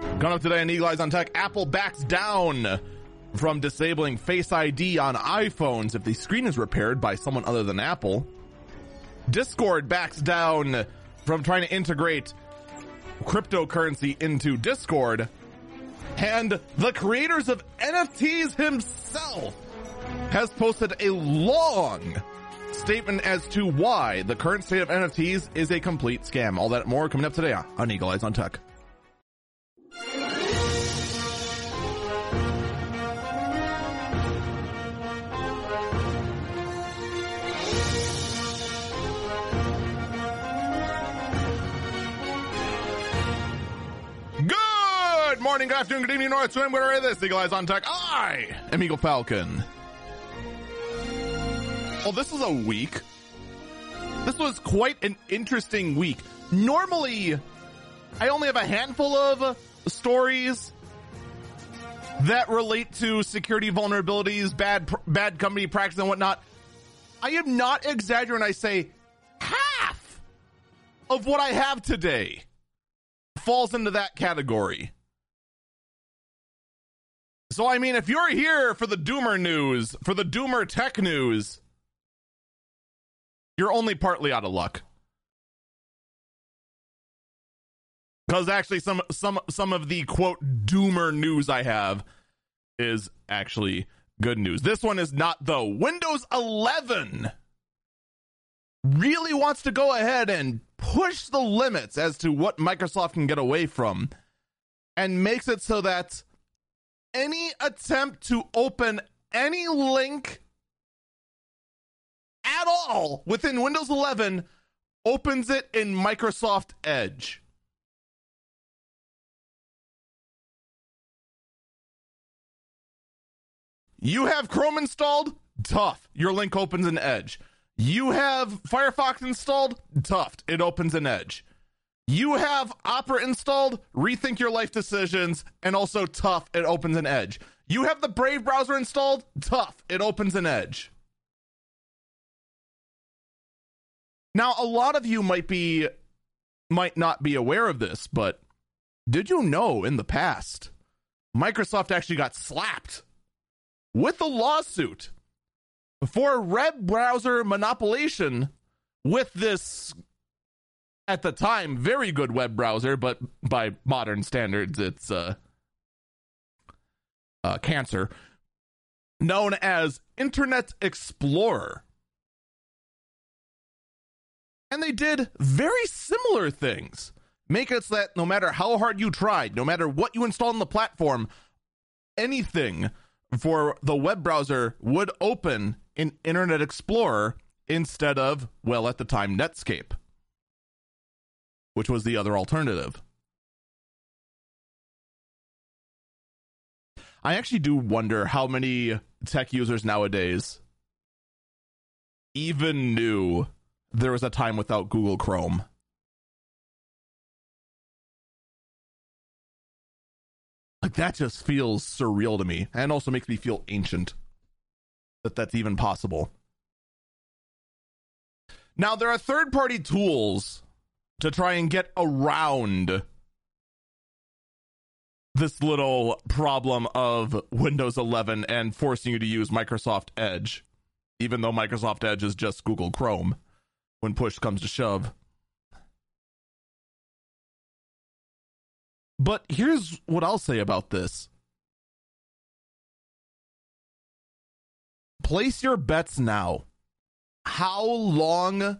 Coming up today on Eagle Eyes on Tech, Apple backs down from disabling Face ID on iPhones if the screen is repaired by someone other than Apple. Discord backs down from trying to integrate cryptocurrency into Discord. And the creators of NFTs himself has posted a long statement as to why the current state of NFTs is a complete scam. All that more coming up today on Eagle Eyes on Tech. Morning, good afternoon, good evening, North Swim, whatever it is, Eagle Eyes on Tech. I am Eagle Falcon. Well, this is a week. This was quite an interesting week. Normally, I only have a handful of stories that relate to security vulnerabilities, bad bad company practice, and whatnot. I am not exaggerating. I say half of what I have today falls into that category. So, I mean, if you're here for the Doomer news, for the Doomer tech news, you're only partly out of luck. Because actually, some some some of the quote doomer news I have is actually good news. This one is not though. Windows 11 really wants to go ahead and push the limits as to what Microsoft can get away from, and makes it so that any attempt to open any link at all within Windows 11 opens it in Microsoft Edge. You have Chrome installed? Tough. Your link opens in Edge. You have Firefox installed? Tough. It opens in Edge. You have Opera installed? Rethink your life decisions. And also tough. It opens an Edge. You have the Brave browser installed? Tough. It opens an Edge. Now, a lot of you might be might not be aware of this, but did you know in the past Microsoft actually got slapped with a lawsuit for web browser manipulation with this at the time very good web browser, but by modern standards it's uh, uh cancer known as Internet Explorer. And they did very similar things. Make it so that no matter how hard you tried, no matter what you installed on the platform, anything for the web browser would open in Internet Explorer instead of, well, at the time, Netscape, which was the other alternative. I actually do wonder how many tech users nowadays even knew there was a time without Google Chrome. Like that just feels surreal to me and also makes me feel ancient that that's even possible. Now, there are third party tools to try and get around this little problem of Windows 11 and forcing you to use Microsoft Edge, even though Microsoft Edge is just Google Chrome when push comes to shove. But here's what I'll say about this place your bets now. How long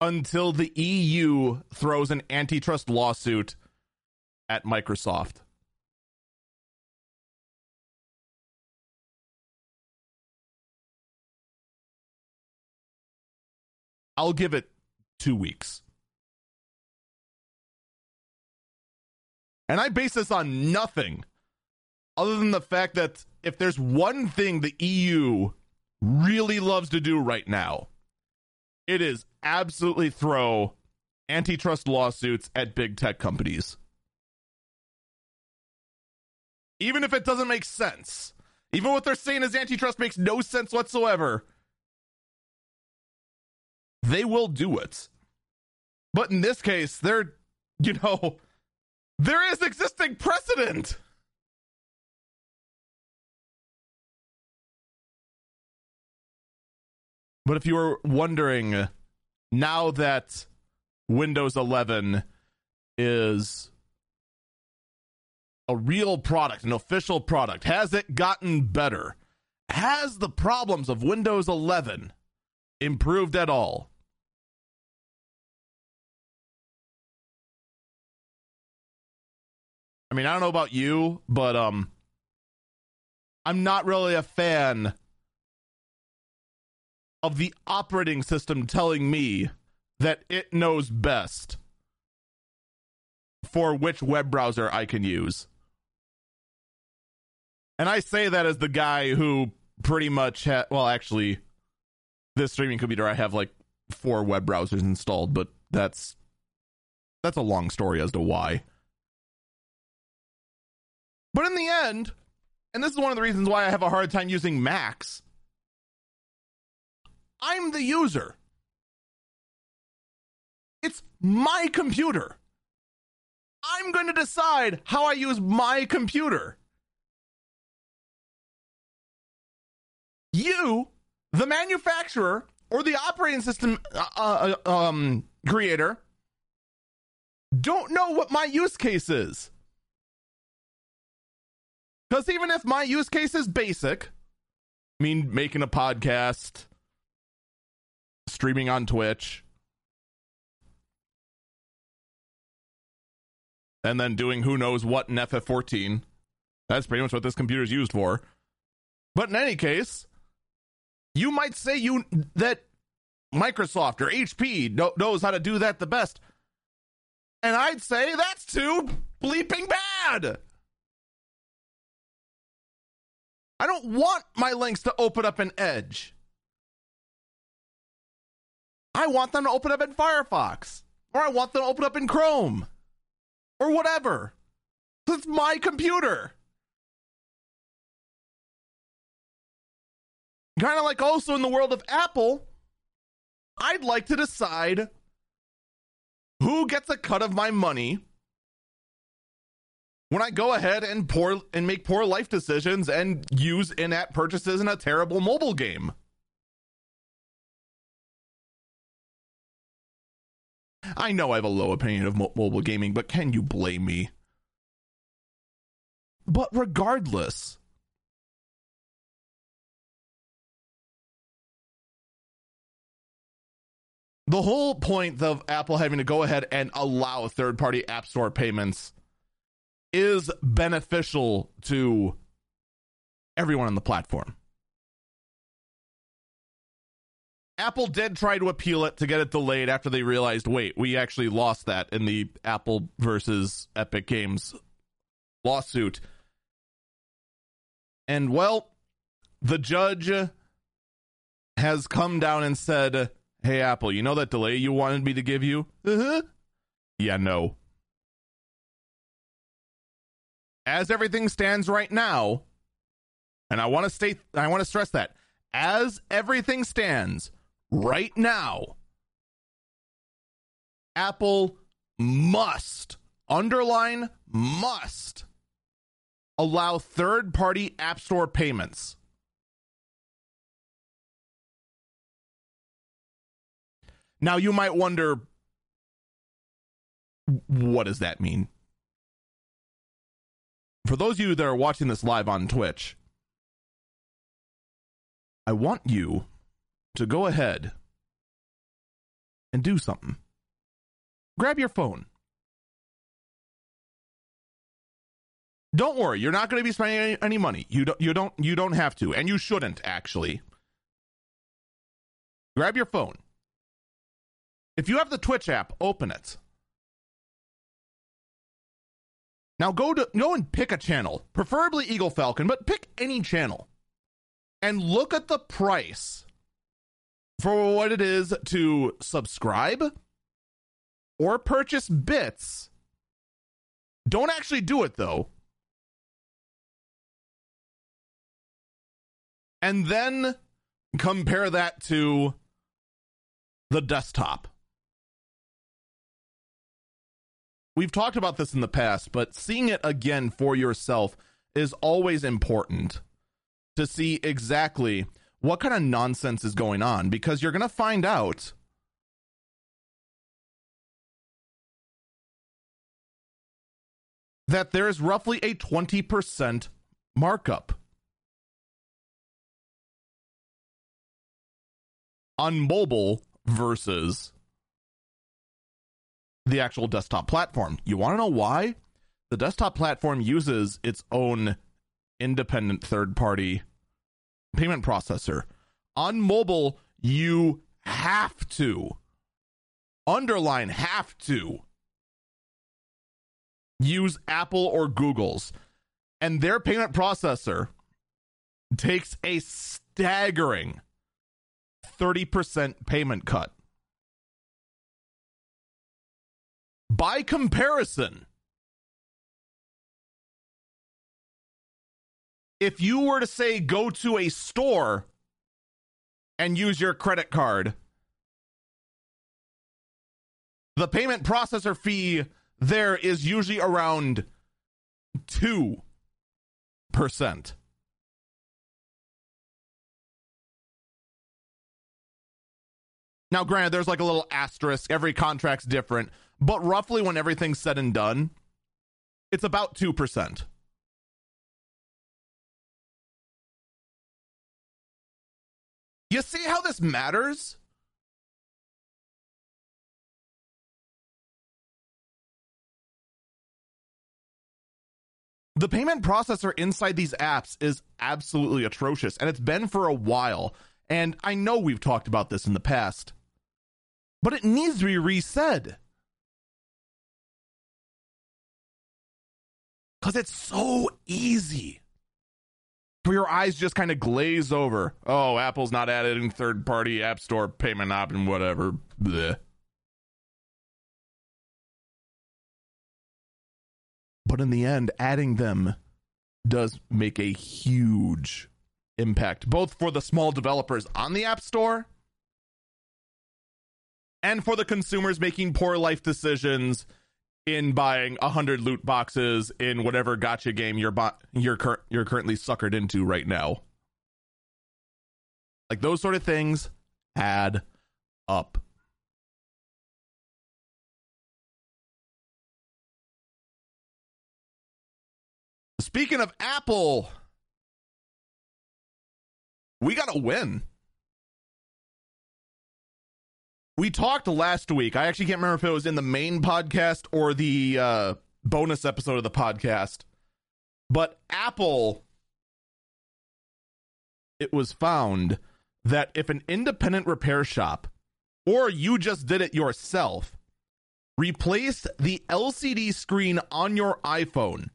until the EU throws an antitrust lawsuit at Microsoft? I'll give it two weeks. And I base this on nothing other than the fact that if there's one thing the EU really loves to do right now, it is absolutely throw antitrust lawsuits at big tech companies. Even if it doesn't make sense, even what they're saying is antitrust makes no sense whatsoever they will do it. But in this case, they're, you know, There is existing precedent. But if you were wondering, now that Windows 11 is a real product, an official product, has it gotten better? Has the problems of Windows 11 improved at all? I mean, I don't know about you, but um I'm not really a fan of the operating system telling me that it knows best for which web browser I can use. And I say that as the guy who pretty much ha- well actually this streaming computer I have like four web browsers installed, but that's that's a long story as to why. But in the end, and this is one of the reasons why I have a hard time using Macs, I'm the user. It's my computer. I'm going to decide how I use my computer. You, the manufacturer or the operating system uh, uh, um, creator, don't know what my use case is. Because even if my use case is basic, I mean, making a podcast, streaming on Twitch, and then doing who knows what in FF14, that's pretty much what this computer is used for. But in any case, you might say you that Microsoft or HP knows how to do that the best. And I'd say that's too bleeping bad. I don't want my links to open up an Edge. I want them to open up in Firefox. Or I want them to open up in Chrome. Or whatever. It's my computer. Kind of like also in the world of Apple, I'd like to decide who gets a cut of my money when I go ahead and poor and make poor life decisions and use in-app purchases in a terrible mobile game. I know I have a low opinion of mo- mobile gaming, but can you blame me? But regardless, the whole point of Apple having to go ahead and allow third party app store payments is beneficial to everyone on the platform. Apple did try to appeal it to get it delayed after they realized, wait, we actually lost that in the Apple versus Epic Games lawsuit. And well, the judge has come down and said, Hey, Apple, you know that delay you wanted me to give you? Uh huh. Yeah, no. as everything stands right now, and I want to state, I want to stress that as everything stands right now, Apple must, underline must, allow third party App Store payments. Now, you might wonder what does that mean? for those of you that are watching this live on Twitch, I want you to go ahead and do something. Grab your phone. Don't worry, you're not going to be spending any, any, money. You don't you don't you don't have to and you shouldn't actually. Grab your phone. If you have the Twitch app, open it. Now go to go and pick a channel, preferably Eagle Falcon, but pick any channel. And look at the price for what it is to subscribe or purchase bits. Don't actually do it though. And then compare that to the desktop. we've talked about this in the past, but seeing it again for yourself is always important to see exactly what kind of nonsense is going on because you're going to find out that there is roughly a 20% markup on mobile versus the actual desktop platform. You want to know why? The desktop platform uses its own independent third party payment processor. On mobile, you have to underline have to use Apple or Google's, and their payment processor takes a staggering 30% payment cut. By comparison, if you were to say go to a store and use your credit card, the payment processor fee there is usually around 2%. Now, granted, there's like a little asterisk. Every contract's different, but roughly when everything's said and done, it's about 2%. You see how this matters? The payment processor inside these apps is absolutely atrocious, and it's been for a while. And I know we've talked about this in the past, but it needs to be resaid. Because it's so easy your eyes just kind of glaze over. Oh, Apple's not adding third party app store payment option, whatever. Blech. But in the end, adding them does make a huge impact, both for the small developers on the App Store and for the consumers making poor life decisions in buying a hundred loot boxes in whatever gacha game you're bu- you're cur- you're currently suckered into right now. Like those sort of things add up. Speaking of Apple, we got to win. We talked last week. I actually can't remember if it was in the main podcast or the uh, bonus episode of the podcast. But Apple, it was found that if an independent repair shop or you just did it yourself replaced the LCD screen on your iPhone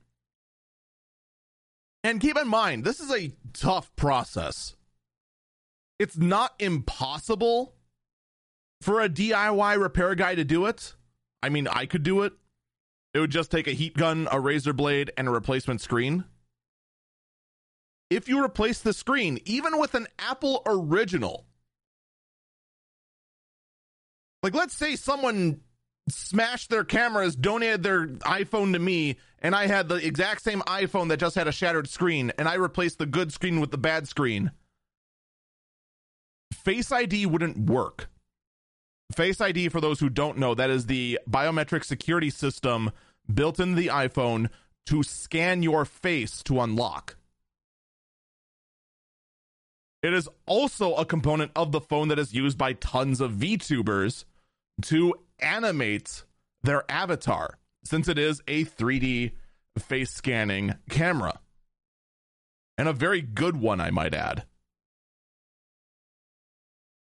and keep in mind, this is a tough process. It's not impossible for a DIY repair guy to do it. I mean, I could do it. It would just take a heat gun, a razor blade, and a replacement screen. If you replace the screen, even with an Apple original, like let's say someone smashed their cameras, donated their iPhone to me, and I had the exact same iPhone that just had a shattered screen, and I replaced the good screen with the bad screen. Face ID wouldn't work. Face ID, for those who don't know, that is the biometric security system built into the iPhone to scan your face to unlock. It is also a component of the phone that is used by tons of VTubers to animate their avatar since it is a 3D face scanning camera. And a very good one, I might add.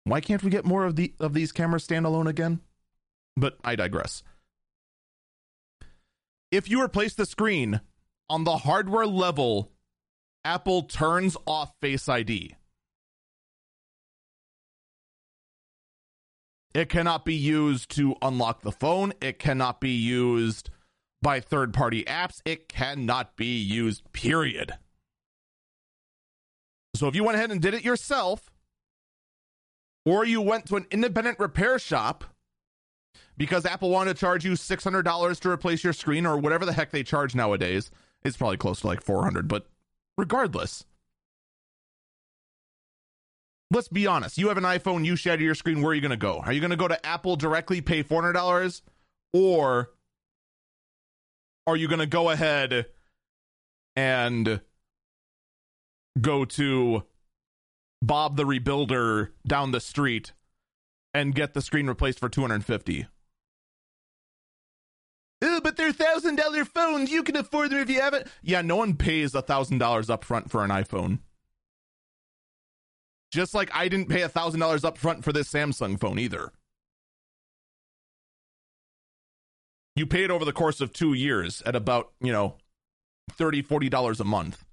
Why can't we get more of the of these cameras standalone again? But I digress. If you replace the screen on the hardware level, Apple turns off Face ID. It cannot be used to unlock the phone. It cannot be used by third party apps. It cannot be used, period. So if you went ahead and did it yourself, or you went to an independent repair shop because Apple wanted to charge you $600 to replace your screen or whatever the heck they charge nowadays. It's probably close to like 400, but regardless. Let's be honest. You have an iPhone, you shatter your screen, where are you going to go? Are you going to go to Apple directly, pay $400 or are you going to go ahead and go to Bob the Rebuilder down the street and get the screen replaced for 250 Oh, but they're thousand dollar phones. You can afford them if you have it. Yeah, no one pays a thousand dollars up front for an iPhone. Just like I didn't pay a thousand dollars up front for this Samsung phone either. You pay it over the course of two years at about, you know, $30, $40 a month.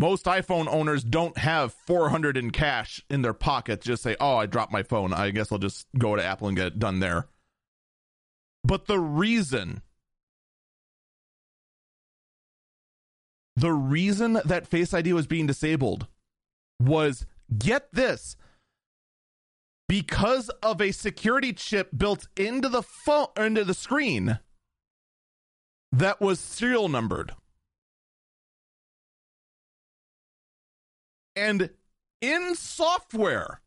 Most iPhone owners don't have 400 in cash in their pocket. Just say, "Oh, I dropped my phone. I guess I'll just go to Apple and get it done there." But the reason the reason that Face ID was being disabled was get this because of a security chip built into the phone into the screen that was serial numbered. And in software,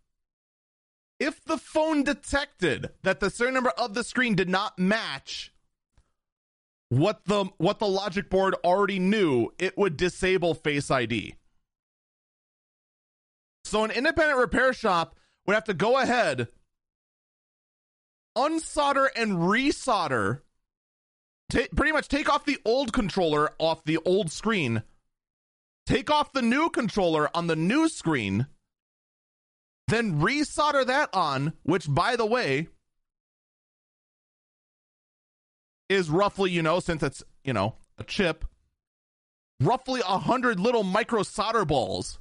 if the phone detected that the serial number of the screen did not match what the what the logic board already knew, it would disable Face ID. So an independent repair shop would have to go ahead, unsolder and resolder, t- pretty much take off the old controller off the old screen take off the new controller on the new screen, then resolder that on, which, by the way, is roughly, you know, since it's, you know, a chip, roughly a hundred little micro solder balls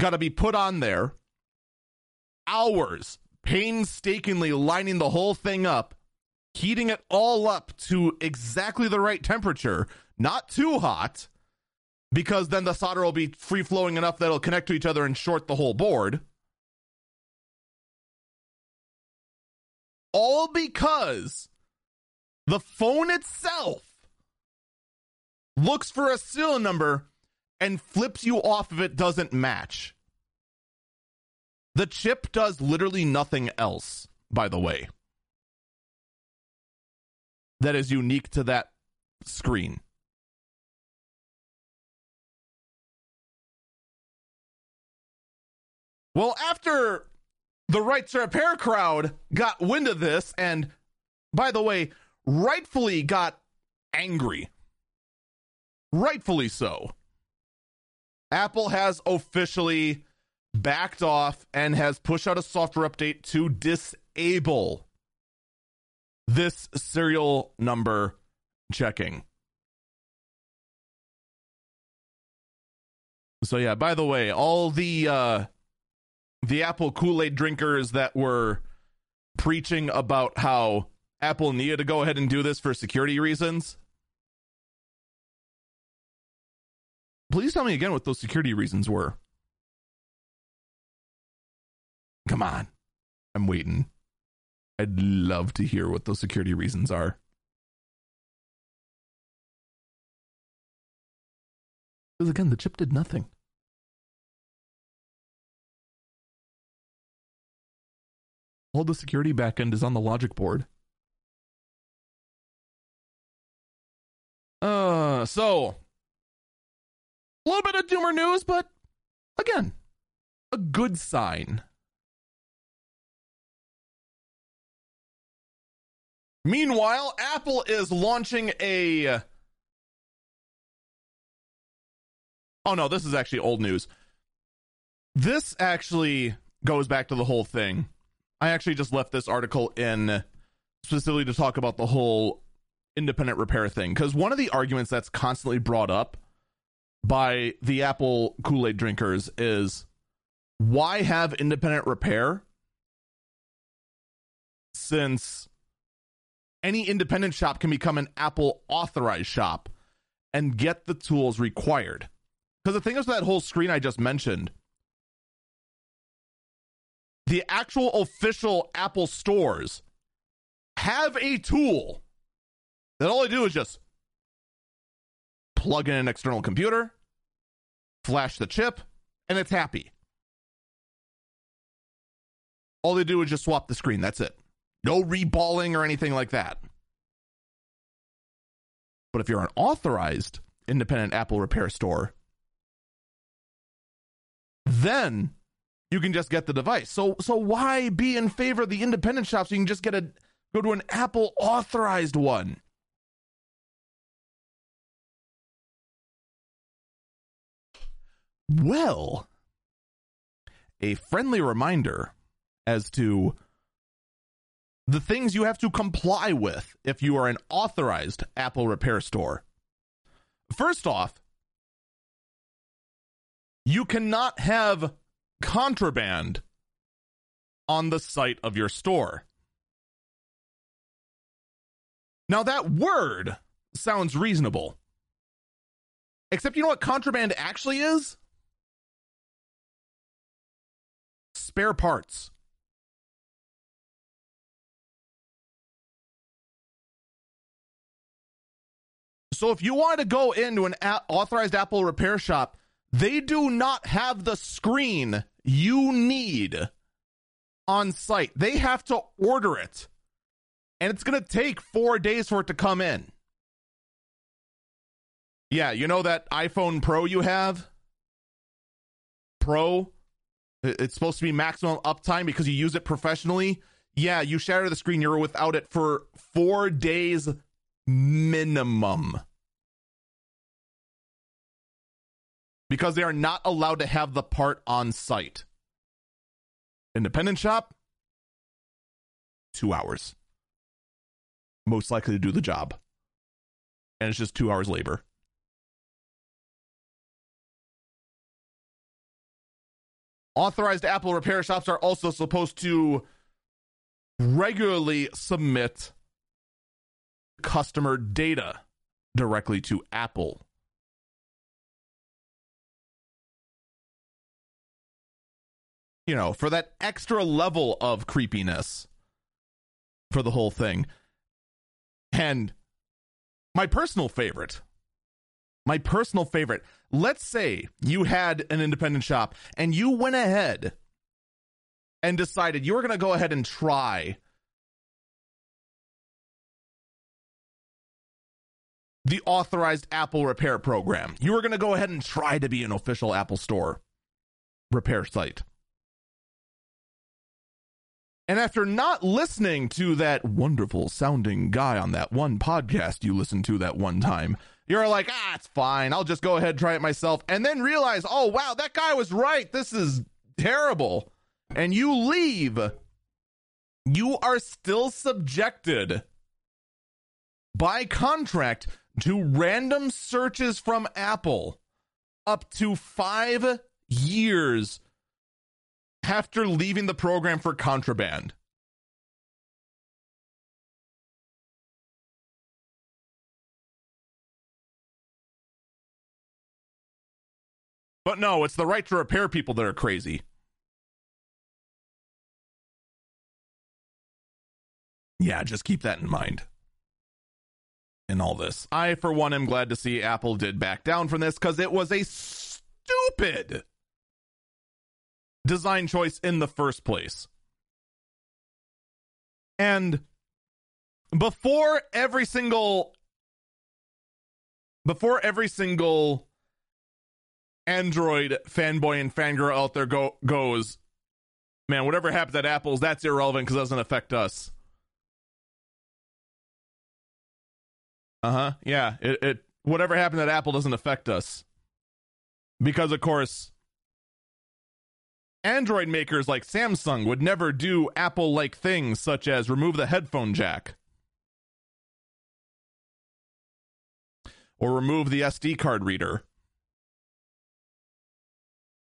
got to be put on there. Hours painstakingly lining the whole thing up, heating it all up to exactly the right temperature, not too hot because then the solder will be free flowing enough that it'll connect to each other and short the whole board. All because the phone itself looks for a serial number and flips you off if it doesn't match. The chip does literally nothing else, by the way, that is unique to that screen. Well, after the right to repair crowd got wind of this, and by the way, rightfully got angry, rightfully so, Apple has officially backed off and has pushed out a software update to disable this serial number checking. So yeah, by the way, all the uh the Apple Kool Aid drinkers that were preaching about how Apple needed to go ahead and do this for security reasons. Please tell me again what those security reasons were. Come on. I'm waiting. I'd love to hear what those security reasons are. Because again, the chip did nothing. All the security backend is on the logic board. Uh, so a little bit of doomer news, but again, a good sign. Meanwhile, Apple is launching a. Oh no, this is actually old news. This actually goes back to the whole thing I actually just left this article in specifically to talk about the whole independent repair thing because one of the arguments that's constantly brought up by the Apple Kool Aid drinkers is why have independent repair since any independent shop can become an Apple authorized shop and get the tools required. Because the thing is, that whole screen I just mentioned the actual official Apple stores have a tool that all they do is just plug in an external computer, flash the chip, and it's happy. All they do is just swap the screen. That's it. No reballing or anything like that. But if you're an authorized independent Apple repair store, then you can just get the device. So so why be in favor of the independent shops? you can just get a go to an Apple authorized one? Well, a friendly reminder as to the things you have to comply with if you are an authorized Apple repair store. First off, you cannot have contraband on the site of your store. Now, that word sounds reasonable. Except, you know what contraband actually is? Spare parts. So if you want to go into an authorized Apple repair shop, they do not have the screen you need on site. They have to order it. And it's going to take 4 days for it to come in. Yeah, you know that iPhone Pro you have? Pro it's supposed to be maximum uptime because you use it professionally. Yeah, you shatter the screen, you're without it for 4 days minimum. Because they are not allowed to have the part on site. Independent shop, two hours. Most likely to do the job. And it's just two hours labor. Authorized Apple repair shops are also supposed to regularly submit customer data directly to Apple you know, for that extra level of creepiness for the whole thing. And my personal favorite, my personal favorite, let's say you had an independent shop and you went ahead and decided you were going to go ahead and try the authorized Apple repair program. You were going to go ahead and try to be an official Apple Store repair site. And after not listening to that wonderful sounding guy on that one podcast you listened to that one time, you're like, ah, it's fine. I'll just go ahead and try it myself. And then realize, oh, wow, that guy was right. This is terrible. And you leave. You are still subjected by contract to random searches from Apple up to five years after leaving the program for contraband. But no, it's the right to repair people that are crazy. Yeah, just keep that in mind in all this. I, for one, am glad to see Apple did back down from this because it was a stupid design choice in the first place. And before every single before every single Android fanboy and fangirl out there go goes, man, whatever happens at Apple's, that's irrelevant because it doesn't affect us. Uh huh. Yeah. It, it whatever happened at Apple doesn't affect us because, of course, Android makers like Samsung would never do Apple like things such as remove the headphone jack or remove the SD card reader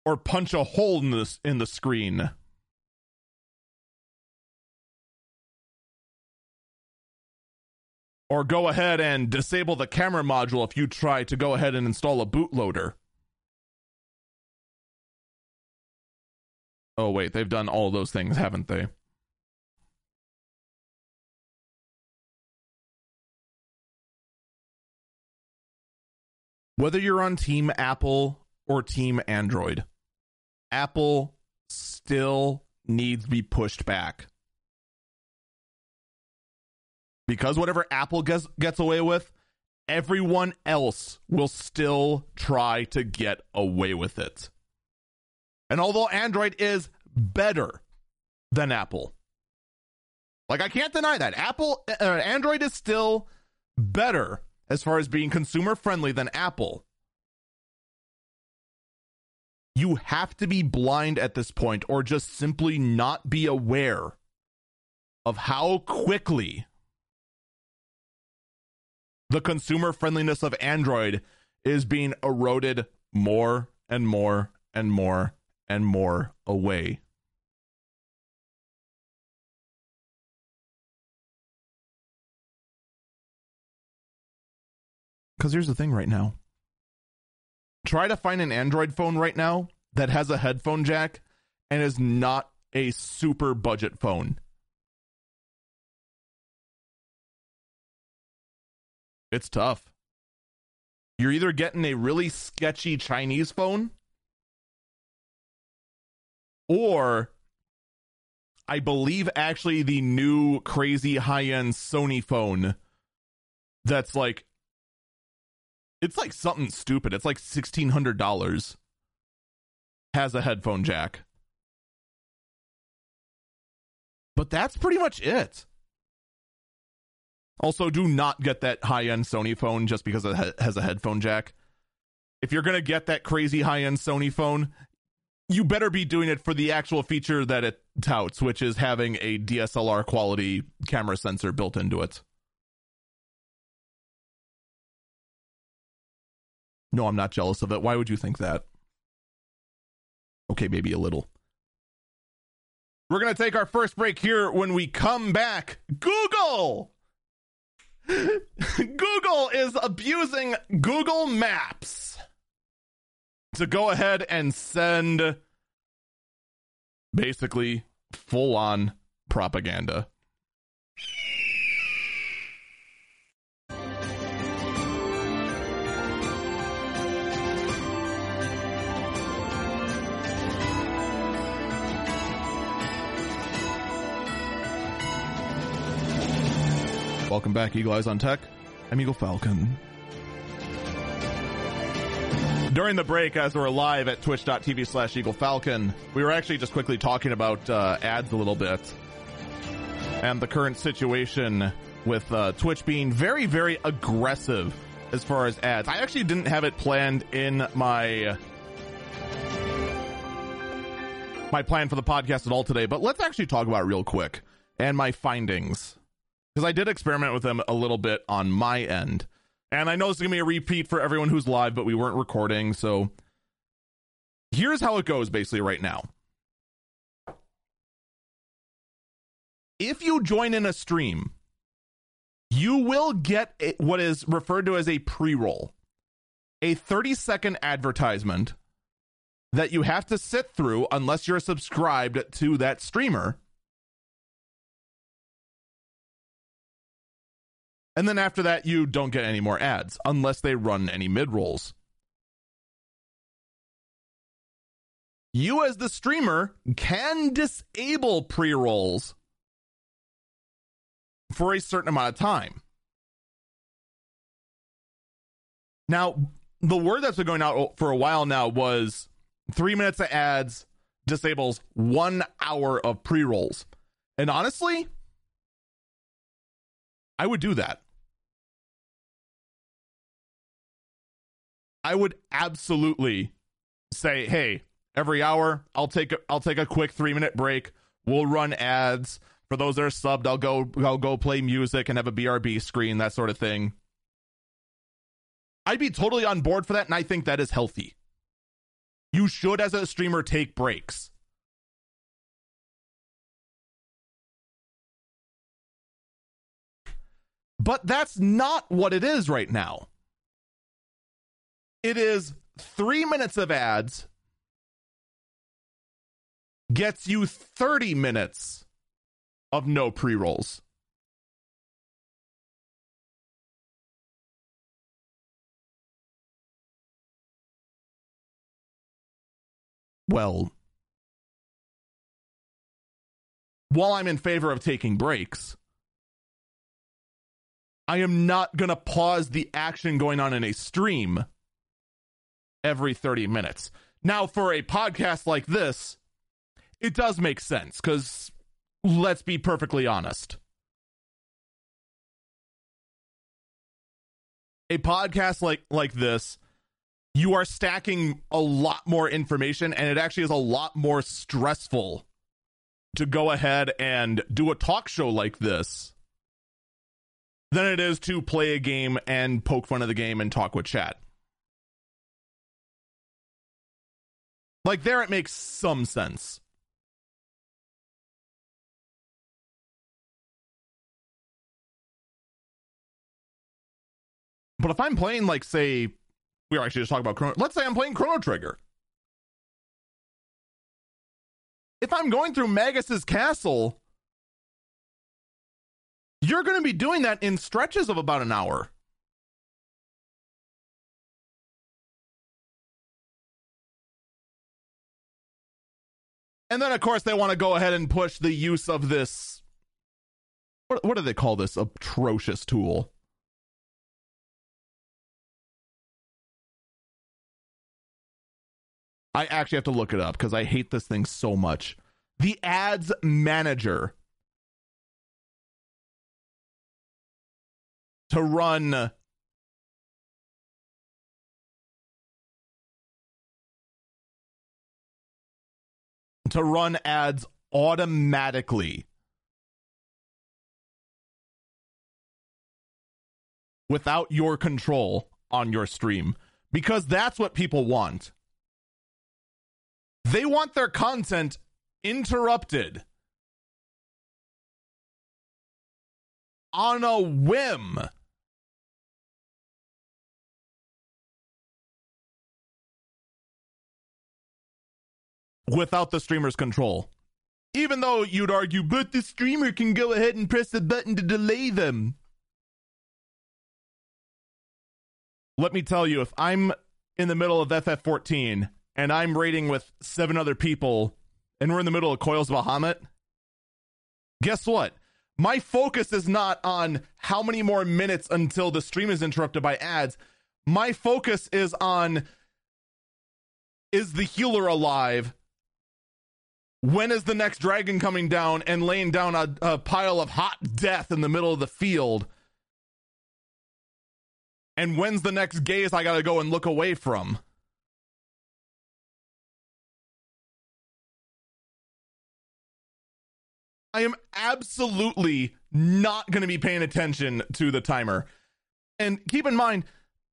or punch a hole in the, in the screen. Or go ahead and disable the camera module if you try to go ahead and install a bootloader. Oh, wait, they've done all those things, haven't they? Whether you're on Team Apple or Team Android, Apple still needs to be pushed back. Because whatever Apple gets, gets away with, everyone else will still try to get away with it. And although Android is better than Apple, like I can't deny that. Apple uh, Android is still better as far as being consumer friendly than Apple. You have to be blind at this point or just simply not be aware of how quickly the consumer friendliness of Android is being eroded more and more and more and more away. Because here's the thing right now try to find an Android phone right now that has a headphone jack and is not a super budget phone. It's tough. You're either getting a really sketchy Chinese phone or I believe actually the new crazy high end Sony phone that's like it's like something stupid. It's like sixteen hundred dollars. Has a headphone jack. But that's pretty much it. Also, do not get that high end Sony phone just because it has a headphone jack. If you're going to get that crazy high end Sony phone, you better be doing it for the actual feature that it touts, which is having a DSLR quality camera sensor built into it. No, I'm not jealous of it. Why would you think that? Okay, maybe a little. We're going to take our first break here. When we come back, Google! Google is abusing Google Maps to go ahead and send basically full on propaganda. Welcome back, Eagle Eyes on Tech. I'm Eagle Falcon. During the break, as we are live at twitch.tv slash Eagle Falcon, we were actually just quickly talking about uh, ads a little bit and the current situation with uh, Twitch being very, very aggressive as far as ads. I actually didn't have it planned in my my plan for the podcast at all today, but let's actually talk about real quick and my findings because I did experiment with them a little bit on my end. And I know this is going to be a repeat for everyone who's live, but we weren't recording. So here's how it goes basically right now. If you join in a stream, you will get what is referred to as a pre roll, a 30 second advertisement that you have to sit through unless you're subscribed to that streamer And then after that, you don't get any more ads unless they run any mid rolls. You, as the streamer, can disable pre rolls for a certain amount of time. Now, the word that's been going out for a while now was three minutes of ads disables one hour of pre rolls. And honestly, I would do that. I would absolutely say, hey, every hour I'll take a, I'll take a quick three minute break. We'll run ads for those that are subbed. I'll go I'll go play music and have a BRB screen, that sort of thing. I'd be totally on board for that, and I think that is healthy. You should, as a streamer, take breaks. But that's not what it is right now. It is three minutes of ads gets you 30 minutes of no pre rolls. Well, while I'm in favor of taking breaks, I am not going to pause the action going on in a stream every 30 minutes. Now, for a podcast like this, it does make sense because let's be perfectly honest. A podcast like like this you are stacking a lot more information and it actually is a lot more stressful to go ahead and do a talk show like this than it is to play a game and poke fun of the game and talk with chat. Like there it makes some sense. But if I'm playing like say we were actually just talking about Chrono. Let's say I'm playing Chrono Trigger. If I'm going through Magus's castle, you're going to be doing that in stretches of about an hour. And then, of course, they want to go ahead and push the use of this. What, what do they call this atrocious tool? I actually have to look it up because I hate this thing so much. The ads manager to run to run ads automatically without your control on your stream because that's what people want. They want their content interrupted on a whim. Without the streamer's control. Even though you'd argue, but the streamer can go ahead and press the button to delay them. Let me tell you, if I'm in the middle of FF14 and I'm raiding with seven other people, and we're in the middle of Coils Bahamut, guess what? My focus is not on how many more minutes until the stream is interrupted by ads. My focus is on is the healer alive? When is the next dragon coming down and laying down a, a pile of hot death in the middle of the field? And when's the next gaze I gotta go and look away from? I am absolutely not going to be paying attention to the timer. And keep in mind,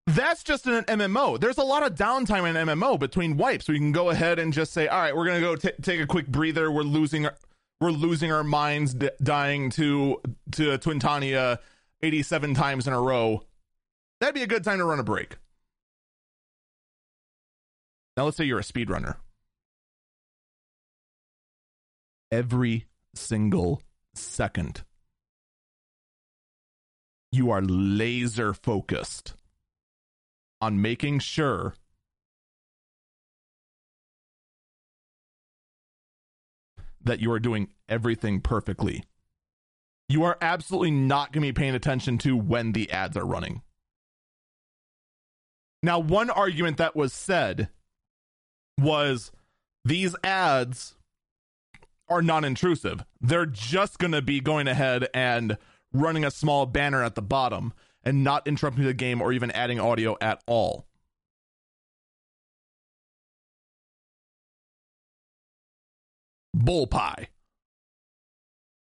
that's just an MMO. There's a lot of downtime in MMO between wipes. We can go ahead and just say, "All right, we're going to go t- take a quick breather. We're losing our, we're losing our minds d- dying to to Twintania 87 times in a row." That'd be a good time to run a break. Now let's say you're a speedrunner. Every single second. You are laser focused on making sure that you are doing everything perfectly. You are absolutely not going to be paying attention to when the ads are running. Now, one argument that was said was these ads are non-intrusive. They're just going to be going ahead and running a small banner at the bottom and not interrupting the game or even adding audio at all. Bull pie.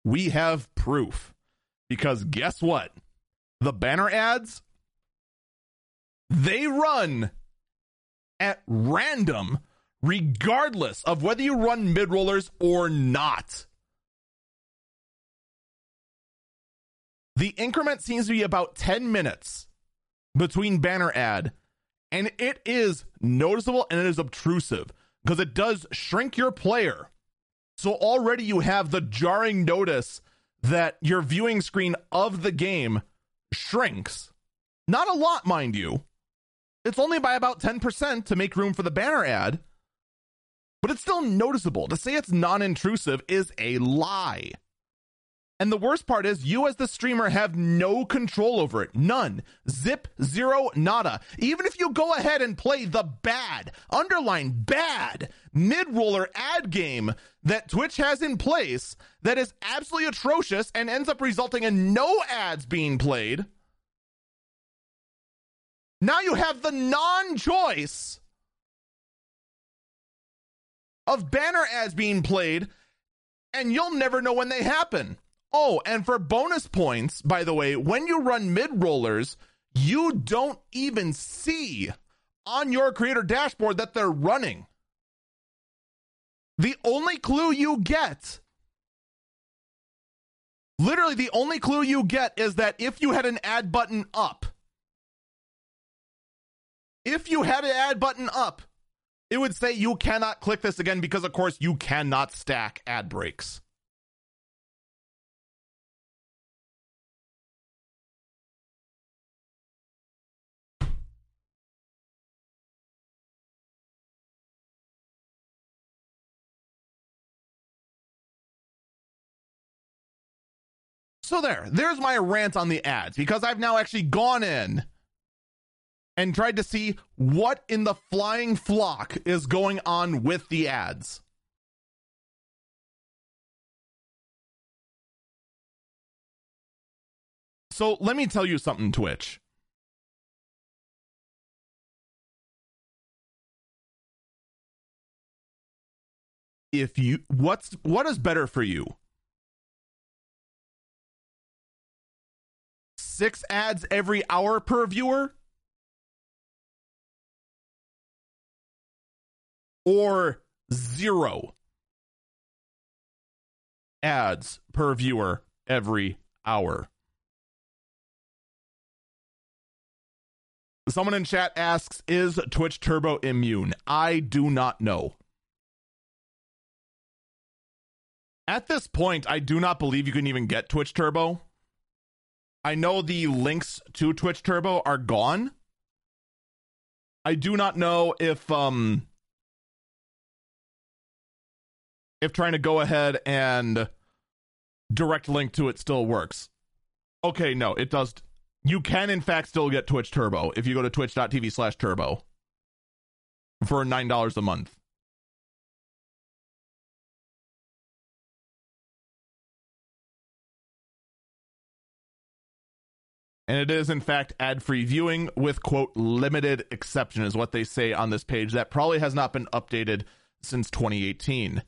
We have proof. Because guess what? The banner ads, they run at random regardless of whether you run mid rollers or not. The increment seems to be about 10 minutes between banner ad, and it is noticeable and it is obtrusive because it does shrink your player So already you have the jarring notice that your viewing screen of the game shrinks. Not a lot, mind you. It's only by about 10% to make room for the banner ad, but it's still noticeable. To say it's non intrusive is a lie. And the worst part is, you as the streamer have no control over it. None. Zip, zero, nada. Even if you go ahead and play the bad, underline bad, mid roller ad game that Twitch has in place that is absolutely atrocious and ends up resulting in no ads being played. Now you have the non choice of banner ads being played, and you'll never know when they happen. Oh, and for bonus points, by the way, when you run mid rollers, you don't even see on your creator dashboard that they're running. The only clue you get, literally, the only clue you get is that if you had an ad button up, if you had an ad button up, it would say you cannot click this again because, of course, you cannot stack ad breaks. So there, there's my rant on the ads because I've now actually gone in and tried to see what in the flying flock is going on with the ads. So let me tell you something, Twitch. If you what's what is better for you? Six ads every hour per viewer? Or zero ads per viewer every hour? Someone in chat asks, is Twitch Turbo immune? I do not know. At this point, I do not believe you can even get Twitch Turbo. I know the links to Twitch Turbo are gone. I do not know if um if trying to go ahead and direct link to it still works. Okay, no, it does. You can in fact still get Twitch Turbo if you go to twitch.tv slash turbo for $9 a month. And it is, in fact, ad free viewing with, quote, limited exception, is what they say on this page. That probably has not been updated since 2018.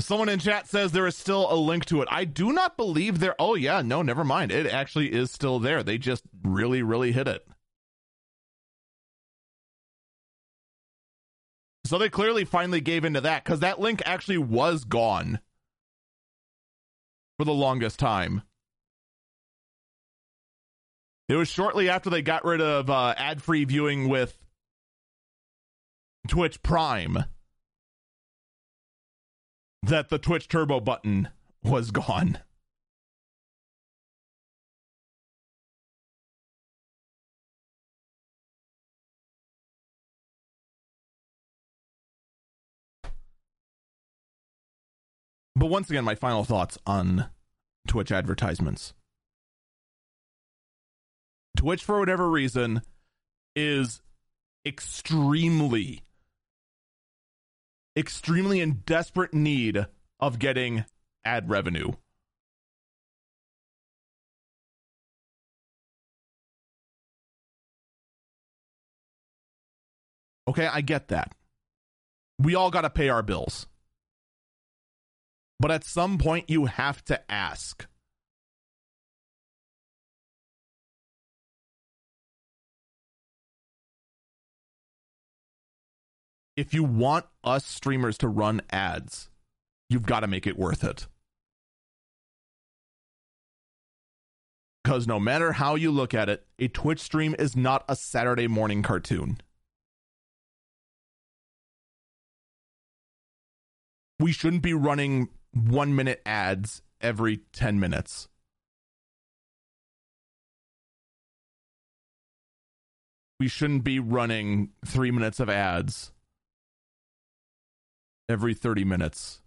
Someone in chat says there is still a link to it. I do not believe there. Oh, yeah, no, never mind. It actually is still there. They just really, really hit it. So they clearly finally gave into that because that link actually was gone for the longest time. It was shortly after they got rid of uh, ad free viewing with Twitch Prime that the Twitch Turbo button was gone. But once again, my final thoughts on Twitch advertisements. Twitch, for whatever reason, is extremely, extremely in desperate need of getting ad revenue. Okay, I get that. We all got to pay our bills. But at some point, you have to ask. If you want us streamers to run ads, you've got to make it worth it. Because no matter how you look at it, a Twitch stream is not a Saturday morning cartoon. We shouldn't be running one minute ads every 10 minutes. We shouldn't be running three minutes of ads every 30 minutes.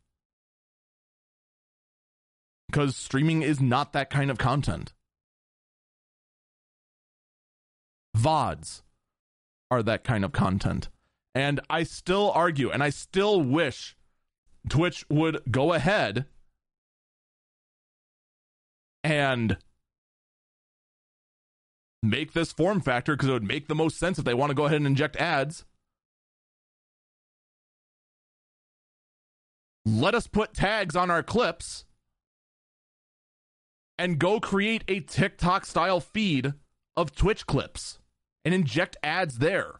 Because streaming is not that kind of content. VODs are that kind of content. And I still argue, and I still wish Twitch would go ahead and make this form factor because it would make the most sense if they want to go ahead and inject ads. Let us put tags on our clips and go create a TikTok style feed of Twitch clips and inject ads there.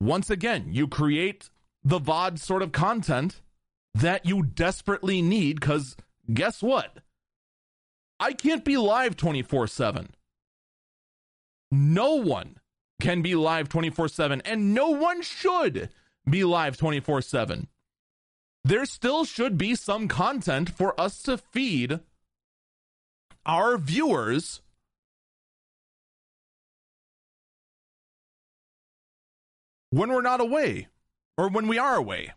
Once again, you create the VOD sort of content that you desperately need because guess what? I can't be live 24 7. No one can be live 24 7, and no one should be live 24 7. There still should be some content for us to feed our viewers when we're not away or when we are away.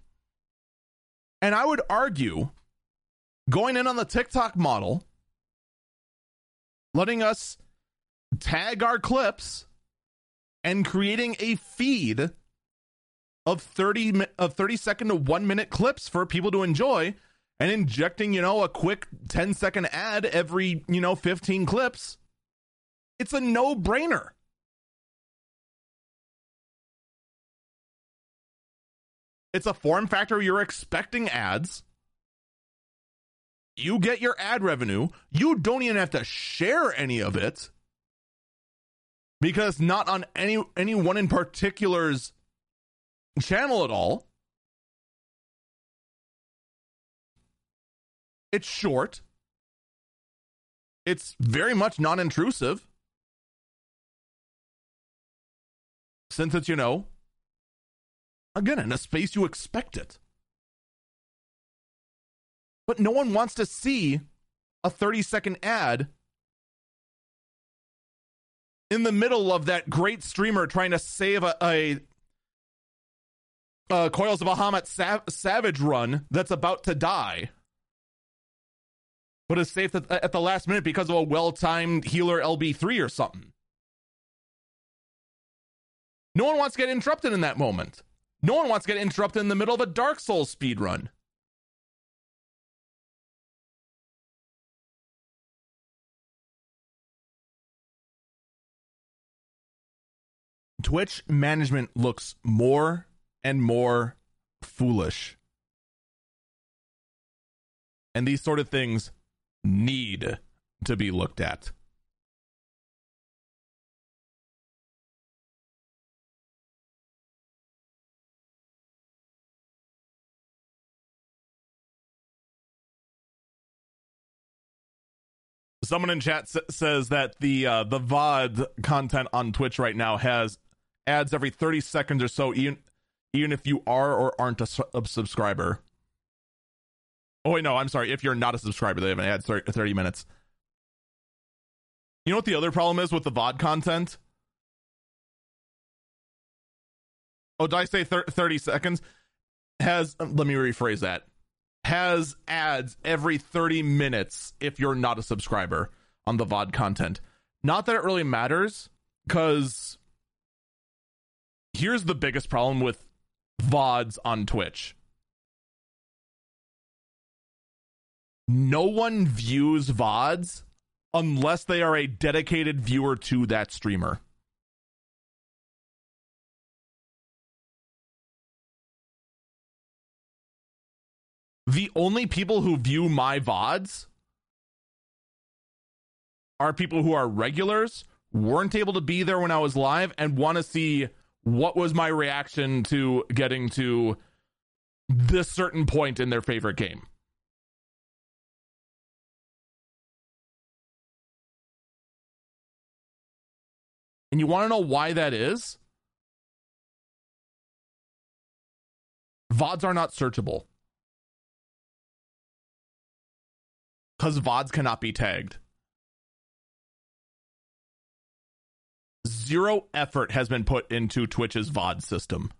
And I would argue going in on the TikTok model, letting us tag our clips and creating a feed of 30 of 30 second to 1 minute clips for people to enjoy and injecting, you know, a quick 10 second ad every, you know, 15 clips. It's a no-brainer. It's a form factor you're expecting ads. You get your ad revenue. You don't even have to share any of it because not on any any one in particular's channel at all. It's short. It's very much non intrusive. Since it's, you know, Again, in a space you expect it. But no one wants to see a 30 second ad in the middle of that great streamer trying to save a, a, a Coils of Bahamut Sav- Savage run that's about to die, but is saved at, at the last minute because of a well timed healer LB3 or something. No one wants to get interrupted in that moment. No one wants to get interrupted in the middle of a Dark Souls speed run. Twitch management looks more and more foolish. And these sort of things need to be looked at. Someone in chat s- says that the uh, the VOD content on Twitch right now has ads every 30 seconds or so, even even if you are or aren't a, su- a subscriber. Oh wait, no, I'm sorry. If you're not a subscriber, they have an ad 30 minutes. You know what the other problem is with the VOD content? Oh, did I say thir- 30 seconds? Has let me rephrase that has ads every 30 minutes if you're not a subscriber on the VOD content. Not that it really matters, because here's the biggest problem with VODs on Twitch. No one views VODs unless they are a dedicated viewer to that streamer. The only people who view my VODs are people who are regulars, weren't able to be there when I was live, and want to see what was my reaction to getting to this certain point in their favorite game. And you want to know why that is? VODs are not searchable. Because VODs cannot be tagged. Zero effort has been put into Twitch's VOD system.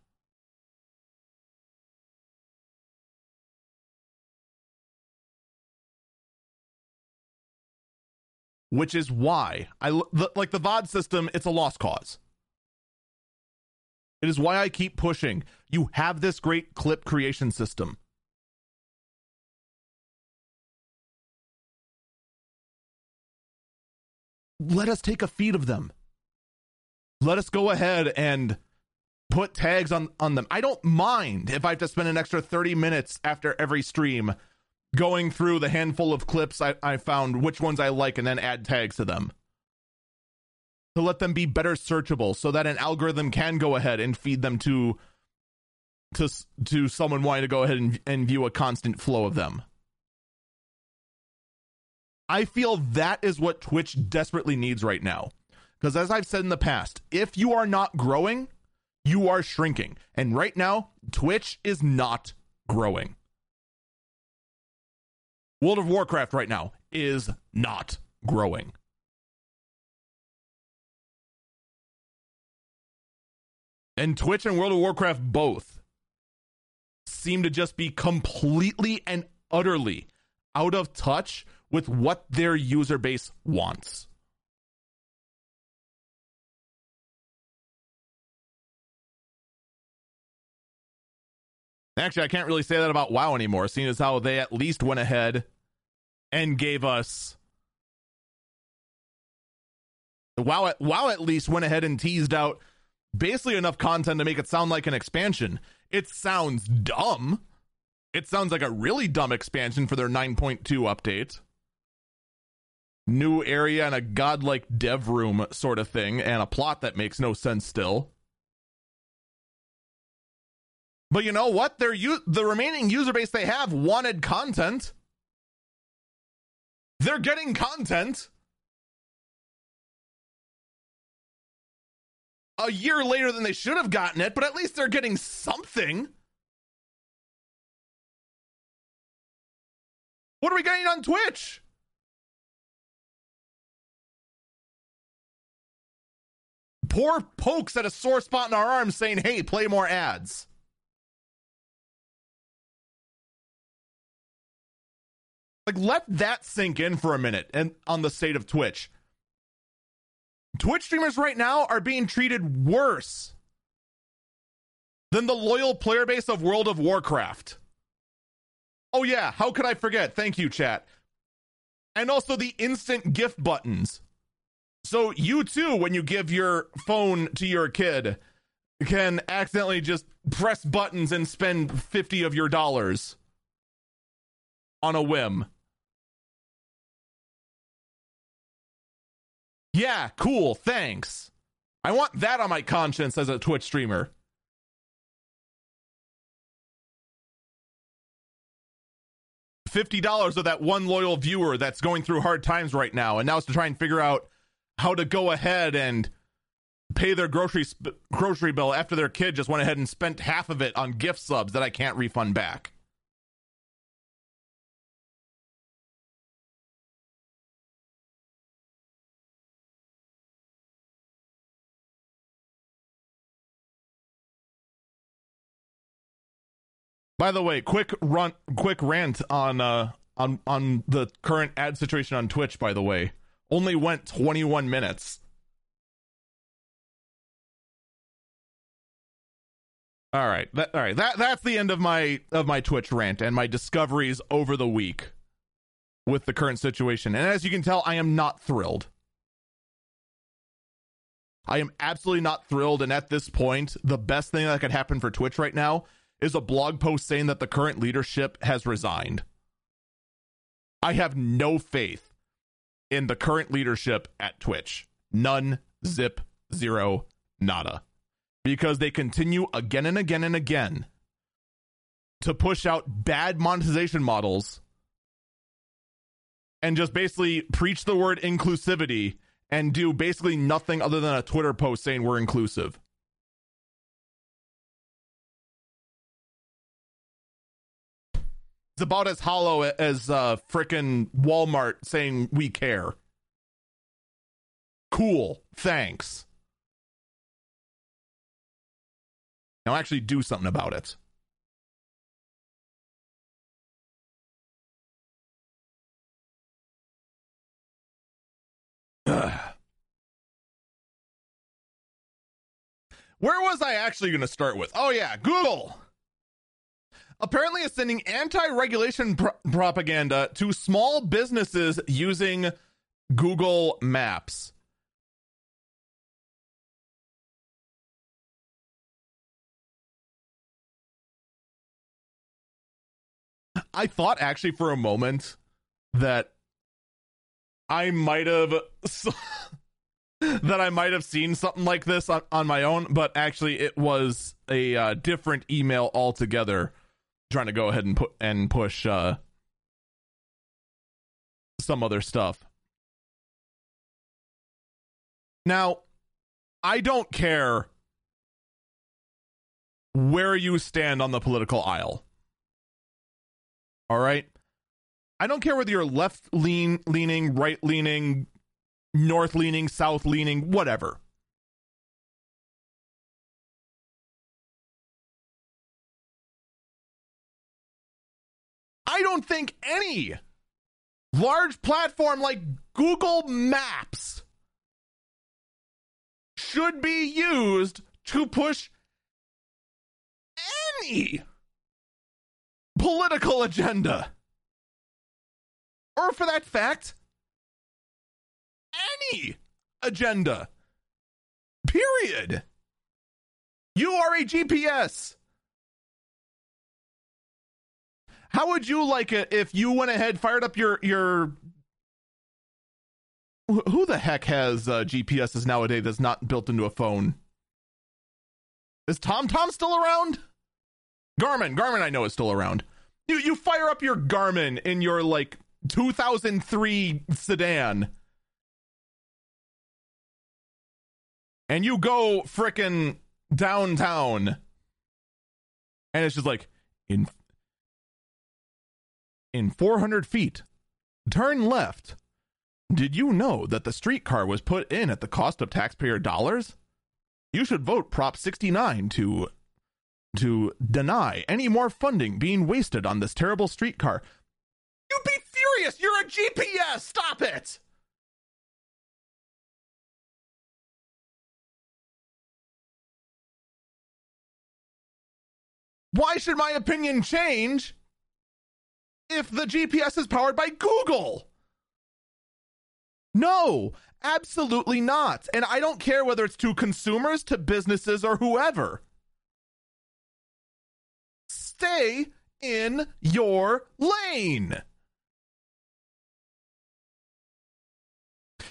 Which is why I like the VOD system, it's a lost cause. It is why I keep pushing. You have this great clip creation system. Let us take a feed of them. Let us go ahead and put tags on, on them. I don't mind if I have to spend an extra 30 minutes after every stream going through the handful of clips I, I found, which ones I like, and then add tags to them to let them be better searchable so that an algorithm can go ahead and feed them to to to someone wanting to go ahead and, and view a constant flow of them. I feel that is what Twitch desperately needs right now. Because as I've said in the past, if you are not growing, you are shrinking. And right now, Twitch is not growing. World of Warcraft right now is not growing. And Twitch and World of Warcraft both seem to just be completely and utterly out of touch with what their user base wants. Actually, I can't really say that about WoW anymore, seeing as how they at least went ahead and gave us WoW. WoW at least went ahead and teased out basically enough content to make it sound like an expansion. It sounds dumb. It sounds like a really dumb expansion for their 9.2 update. New area and a godlike dev room sort of thing, and a plot that makes no sense still. But you know what? Their u- the remaining user base they have wanted content. They're getting content. a year later than they should have gotten it, but at least they're getting something. What are we getting on Twitch? Poor pokes at a sore spot in our arm saying, hey, play more ads. Like, let that sink in for a minute and on the state of Twitch. Twitch streamers right now are being treated worse than the loyal player base of World of Warcraft. Oh, yeah, how could I forget? Thank you, chat. And also the instant gift buttons. So, you too, when you give your phone to your kid, can accidentally just press buttons and spend 50 of your dollars on a whim. Yeah, cool, thanks. I want that on my conscience as a Twitch streamer. $50 of that one loyal viewer that's going through hard times right now and now it's to try and figure out how to go ahead and pay their grocery sp- grocery bill after their kid just went ahead and spent half of it on gift subs that I can't refund back. By the way, quick run, quick rant on uh on on the current ad situation on Twitch. By the way, only went 21 minutes. All right, that, all right. That that's the end of my of my Twitch rant and my discoveries over the week with the current situation. And as you can tell, I am not thrilled. I am absolutely not thrilled. And at this point, the best thing that could happen for Twitch right now is a blog post saying that the current leadership has resigned. I have no faith in the current leadership at Twitch. None, zip, zero, nada. Because they continue again and again and again to push out bad monetization models and just basically preach the word inclusivity and do basically nothing other than a Twitter post saying we're inclusive. About as hollow as uh, frickin' Walmart saying we care. Cool. Thanks. Now actually do something about it. Where was I actually going to start with? Oh, yeah, Google apparently is sending anti-regulation pr- propaganda to small businesses using Google Maps. I thought actually for a moment that I might have that I might have seen something like this on, on my own, but actually it was a uh, different email altogether trying to go ahead and put and push uh, some other stuff. Now, I don't care where you stand on the political aisle. All right? I don't care whether you're left lean leaning, right leaning, north leaning, south leaning, whatever. I don't think any large platform like Google Maps should be used to push any political agenda. Or for that fact, any agenda. Period. You are a GPS. How would you like it if you went ahead, fired up your your who the heck has uh, GPSs nowadays that's not built into a phone? Is TomTom still around? Garmin, Garmin, I know is still around. You you fire up your Garmin in your like 2003 sedan, and you go frickin' downtown, and it's just like in in 400 feet. Turn left. Did you know that the streetcar was put in at the cost of taxpayer dollars? You should vote Prop 69 to to deny any more funding being wasted on this terrible streetcar. You'd be furious. You're a GPS. Stop it. Why should my opinion change if the GPS is powered by Google? No, absolutely not. And I don't care whether it's to consumers, to businesses, or whoever. Stay in your lane.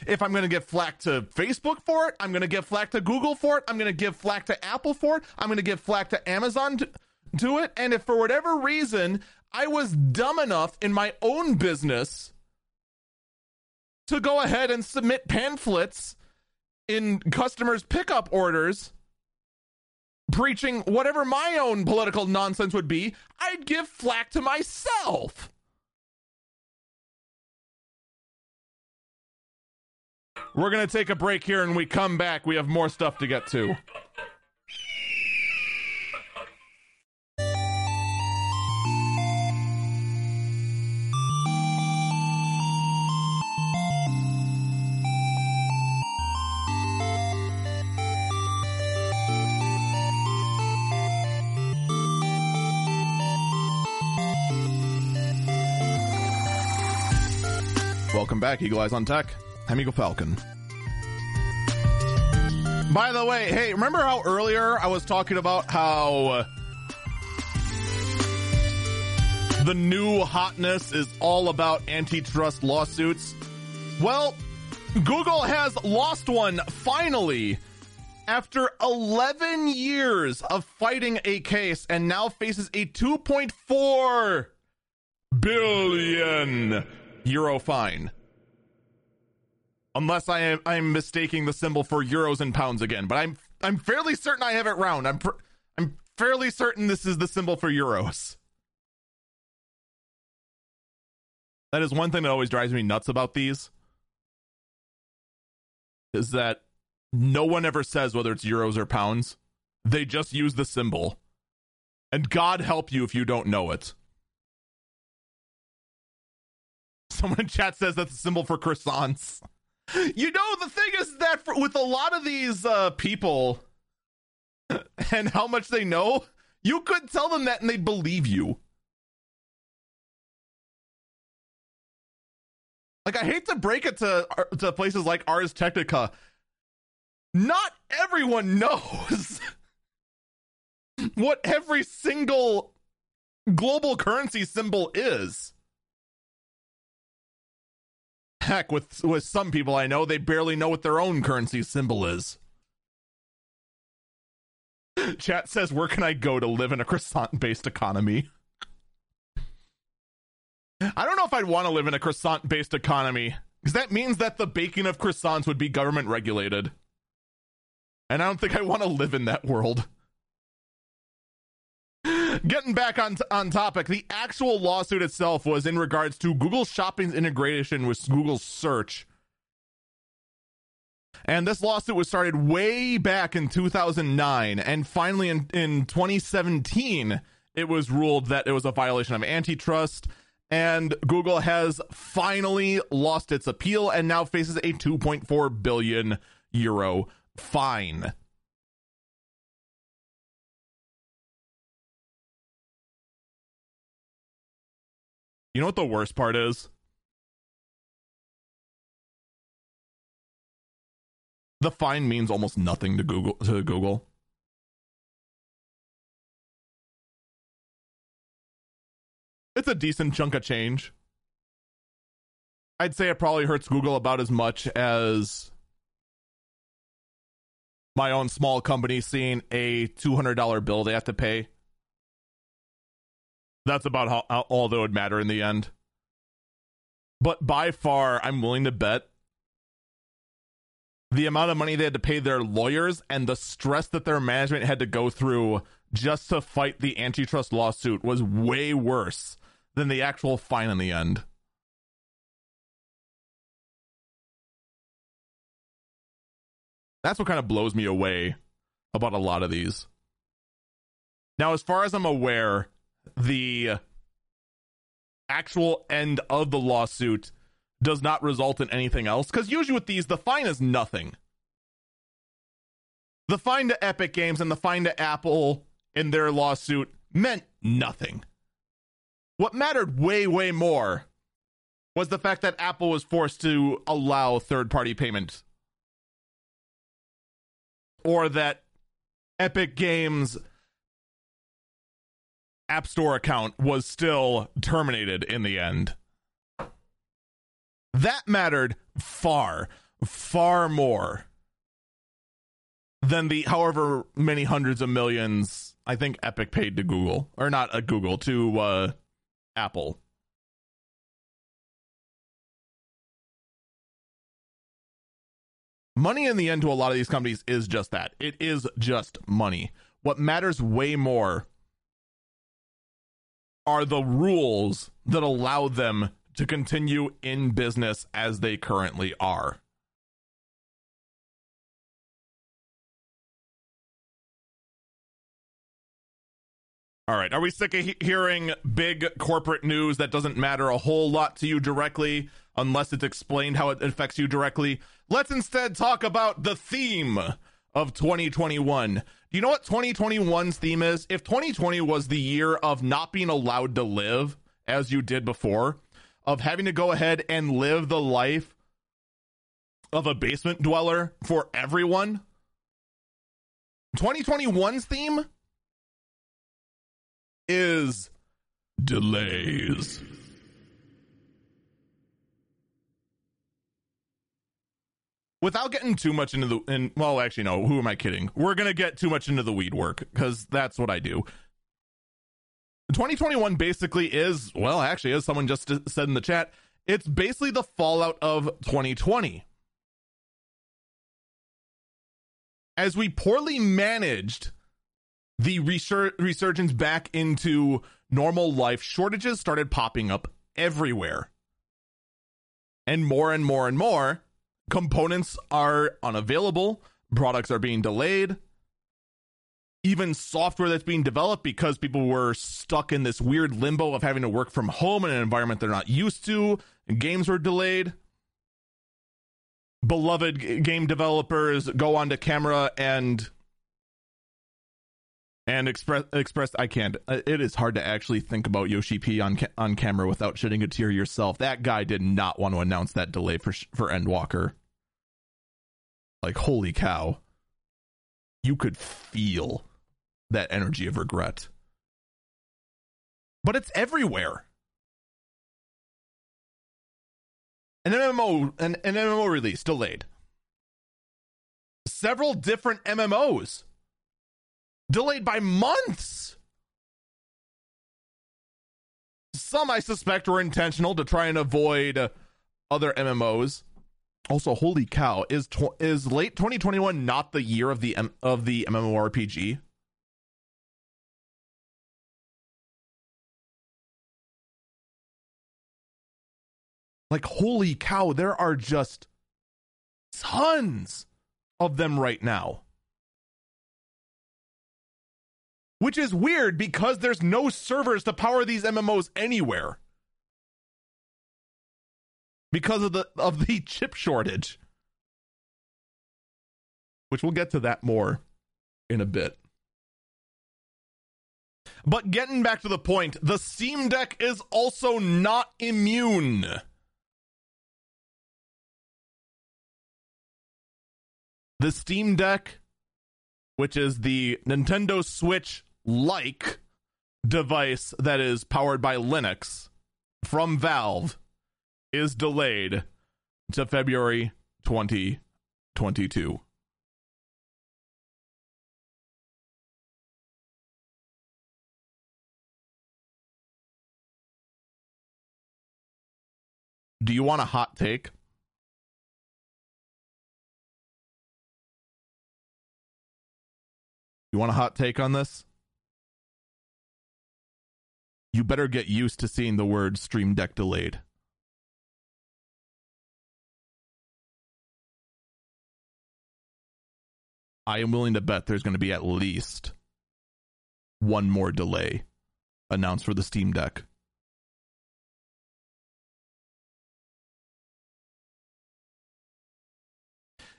If I'm going to get flack to Facebook for it, I'm going to get flack to Google for it, I'm going to give flack to Apple for it, I'm going to give flack to Amazon to, to it. And if for whatever reason I was dumb enough in my own business to go ahead and submit pamphlets in customers' pickup orders preaching whatever my own political nonsense would be, I'd give flack to myself. We're going to take a break here and we come back. We have more stuff to get to. Back, Eagle Eyes on Tech. I'm Eagle Falcon. By the way, hey, remember how earlier I was talking about how uh, the new hotness is all about antitrust lawsuits? Well, Google has lost one finally after 11 years of fighting a case and now faces a 2.4 billion euro fine. Unless I am I'm mistaking the symbol for euros and pounds again, but I'm I'm fairly certain I have it round. I'm pr- I'm fairly certain this is the symbol for euros. That is one thing that always drives me nuts about these. Is that no one ever says whether it's euros or pounds. They just use the symbol. And God help you if you don't know it. Someone in chat says that's a symbol for croissants. You know, the thing is that for, with a lot of these uh, people and how much they know, you could tell them that and they'd believe you. Like, I hate to break it to, to places like Ars Technica. Not everyone knows what every single global currency symbol is. Heck, with with some people I know, they barely know what their own currency symbol is. Chat says, "Where can I go to live in a croissant-based economy?" I don't know if I'd want to live in a croissant-based economy because that means that the baking of croissants would be government regulated, and I don't think I want to live in that world. Getting back on on topic, the actual lawsuit itself was in regards to Google Shopping's integration with Google Search. And this lawsuit was started way back in 2009 and finally in in 2017 it was ruled that it was a violation of antitrust and Google has finally lost its appeal and now faces a 2.4 billion euro fine. You know what the worst part is? The fine means almost nothing to Google to Google. It's a decent chunk of change. I'd say it probably hurts Google about as much as my own small company seeing a $200 bill they have to pay that's about how, how all that would matter in the end. But by far, I'm willing to bet the amount of money they had to pay their lawyers and the stress that their management had to go through just to fight the antitrust lawsuit was way worse than the actual fine in the end. That's what kind of blows me away about a lot of these. Now, as far as I'm aware, the actual end of the lawsuit does not result in anything else. Because usually with these, the fine is nothing. The fine to Epic Games and the fine to Apple in their lawsuit meant nothing. What mattered way, way more was the fact that Apple was forced to allow third party payments. Or that Epic Games App Store account was still terminated in the end. That mattered far, far more than the however many hundreds of millions I think Epic paid to Google, or not a uh, Google, to uh, Apple. Money in the end to a lot of these companies is just that. It is just money. What matters way more are the rules that allow them to continue in business as they currently are. All right. Are we sick of he- hearing big corporate news that doesn't matter a whole lot to you directly unless it's explained how it affects you directly? Let's instead talk about the theme of 2021. Do you know what 2021's theme is? If 2020 was the year of not being allowed to live as you did before, of having to go ahead and live the life of a basement dweller for everyone, 2021's theme is delays. Without getting too much into the and well actually no who am i kidding? We're gonna get too much into the weed work because that's what i do. 2021 basically is well actually as someone just said in the chat it's basically the fallout of 2020 as we poorly managed the resur- resurgence back into normal life shortages started popping up everywhere. And more and more and more components are unavailable, products are being delayed. Even software that's being developed because people were stuck in this weird limbo of having to work from home in an environment they're not used to, games were delayed beloved game developers go onto camera and and express express I can't uh, it is hard to actually think about Yoshi P on ca- on camera without shedding a tear yourself. That guy did not want to announce that delay for for Endwalker. Like holy cow. You could feel that energy of regret. But it's everywhere. An MMO an, an MMO release delayed. Several different MMOs delayed by months. Some I suspect were intentional to try and avoid other MMOs. Also, holy cow, is tw- is late 2021 not the year of the M- of the MMORPG? Like, holy cow, there are just tons of them right now. Which is weird because there's no servers to power these MMOs anywhere. Because of the of the chip shortage. Which we'll get to that more in a bit. But getting back to the point, the Steam Deck is also not immune. the Steam Deck, which is the Nintendo Switch like device that is powered by Linux from Valve, is delayed to February 2022. Do you want a hot take? You want a hot take on this? You better get used to seeing the word Stream Deck delayed. I am willing to bet there's going to be at least one more delay announced for the Steam Deck.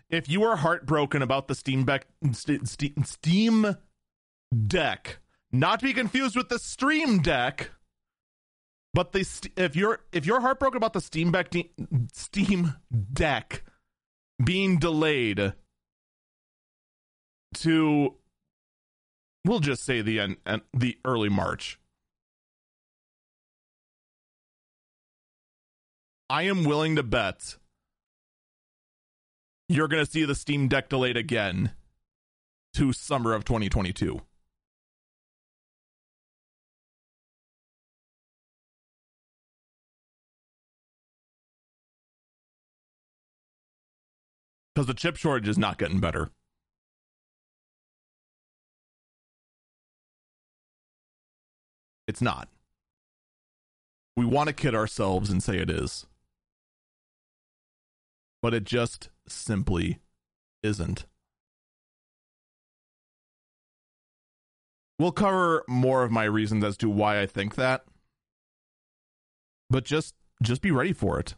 if you are heartbroken about the Steam Deck, Steam Deck, not to be confused with the Stream Deck, but the if you're if you're heartbroken about the Steam Deck Steam Deck being delayed to we'll just say the end, the early March. I am willing to bet you're going to see the Steam Deck delayed again to summer of 2022. Because the chip shortage is not getting better. It's not. We want to kid ourselves and say it is. But it just simply isn't. We'll cover more of my reasons as to why I think that. But just just be ready for it.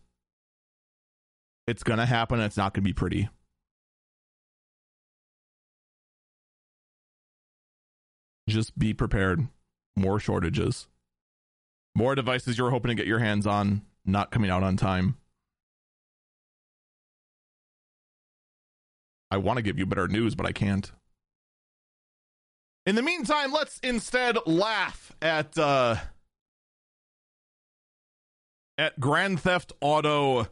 It's going to happen and it's not going to be pretty. Just be prepared. More shortages. More devices you're hoping to get your hands on not coming out on time. I want to give you better news, but I can't. In the meantime, let's instead laugh at uh at Grand Theft Auto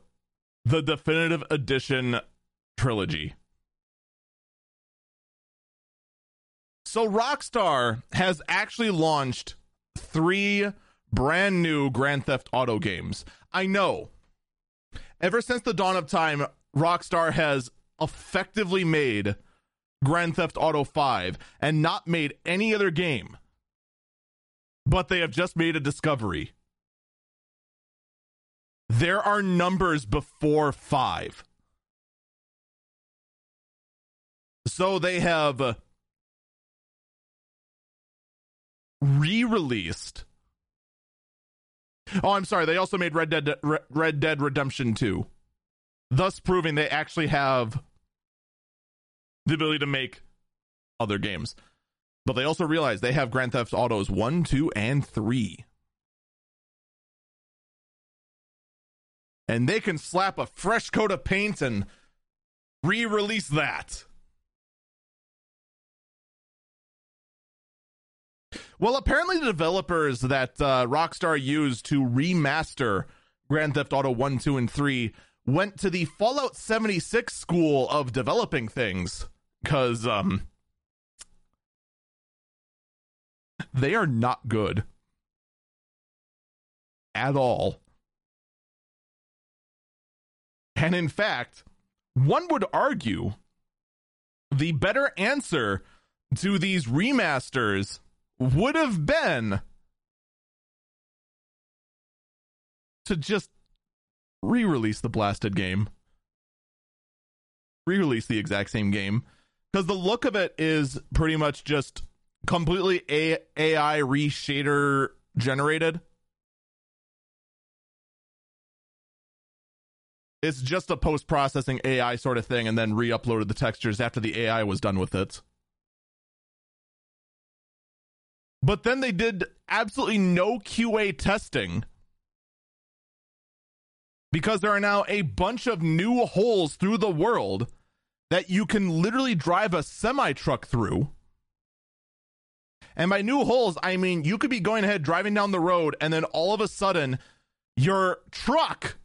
the definitive edition trilogy. So Rockstar has actually launched 3 brand new Grand Theft Auto games. I know. Ever since the dawn of time, Rockstar has effectively made Grand Theft Auto 5 and not made any other game. But they have just made a discovery. there are numbers before five. So they have re released. Oh, I'm sorry. They also made Red Dead Red Dead Redemption 2, thus proving they actually have the ability to make other games. But they also realize they have Grand Theft Autos 1, 2, and 3. And they can slap a fresh coat of paint and re release that. Well, apparently, the developers that uh, Rockstar used to remaster Grand Theft Auto 1, 2, and 3 went to the Fallout 76 school of developing things because um, they are not good at all. And in fact, one would argue the better answer to these remasters would have been to just re release the blasted game. Re release the exact same game. Because the look of it is pretty much just completely A- AI reshader generated. It's just a post processing AI sort of thing and then re uploaded the textures after the AI was done with it. But then they did absolutely no QA testing because there are now a bunch of new holes through the world that you can literally drive a semi truck through. And by new holes, I mean you could be going ahead driving down the road, and then all of a sudden, your truck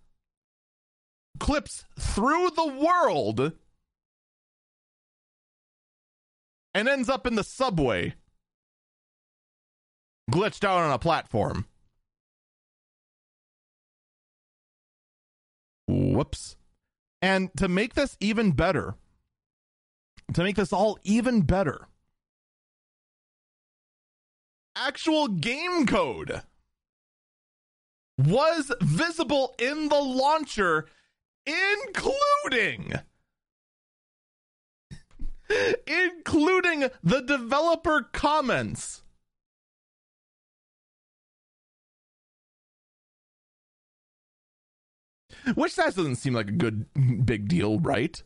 clips through the world and ends up in the subway glitched out on a platform. Whoops. And to make this even better, to make this all even better, actual game code was visible in the launcher, including including the developer comments Which that doesn't seem like a good big deal, right?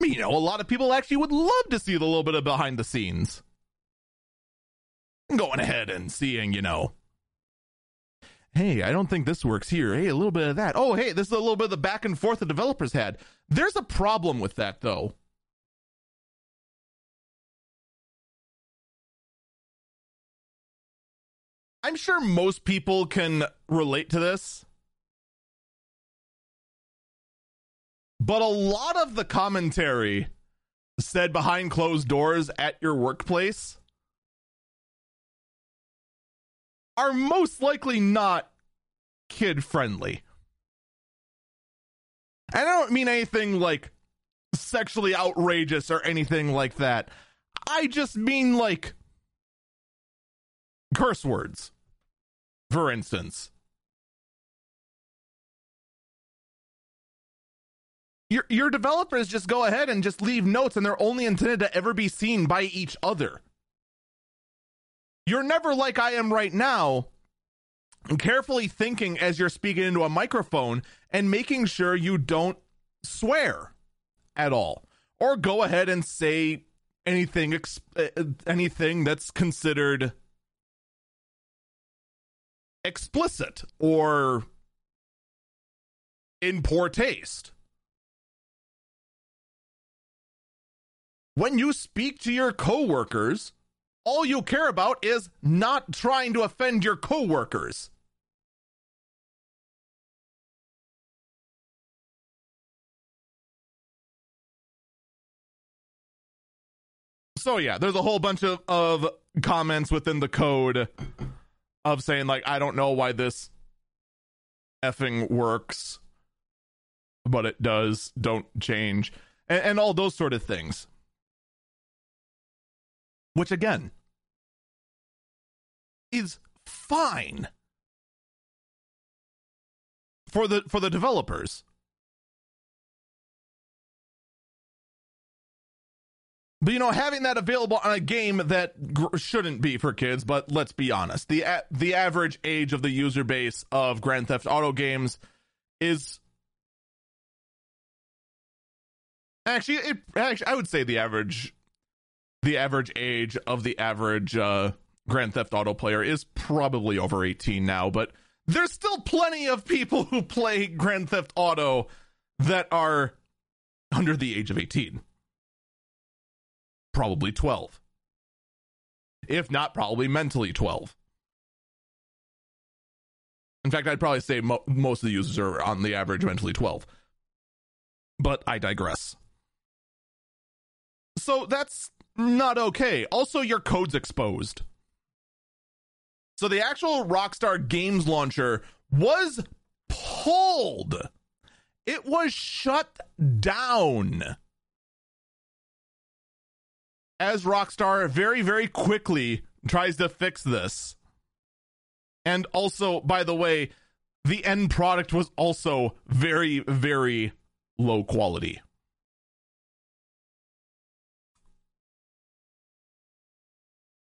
You know, a lot of people actually would love to see the little bit of behind the scenes. Going ahead and seeing, you know, hey, I don't think this works here. Hey, a little bit of that. Oh, hey, this is a little bit of the back and forth the developers had. There's a problem with that, though. I'm sure most people can relate to this. But a lot of the commentary said behind closed doors at your workplace are most likely not kid friendly. And I don't mean anything like sexually outrageous or anything like that. I just mean like curse words, for instance. Your, your developers just go ahead and just leave notes, and they're only intended to ever be seen by each other. You're never like I am right now, carefully thinking as you're speaking into a microphone and making sure you don't swear at all or go ahead and say anything uh, anything that's considered explicit or in poor taste. When you speak to your coworkers, all you care about is not trying to offend your coworkers. So yeah, there's a whole bunch of, of comments within the code of saying like I don't know why this effing works, but it does. Don't change, and, and all those sort of things. Which again is fine for the for the developers But you know, having that available on a game that gr- shouldn't be for kids, but let's be honest, the a- the average age of the user base of Grand Theft Auto games is actually it actually I would say the average the average age of the average uh, Grand Theft Auto player is probably over 18 now, but there's still plenty of people who play Grand Theft Auto that are under the age of 18 probably 12. If not, probably mentally 12. In fact, I'd probably say mo- most of the users are on the average mentally 12. But I digress. So that's not okay. Also, your code's exposed. So the actual Rockstar Games launcher was pulled. It was shut down as Rockstar very, very quickly tries to fix this. And also, by the way, the end product was also very, very low quality.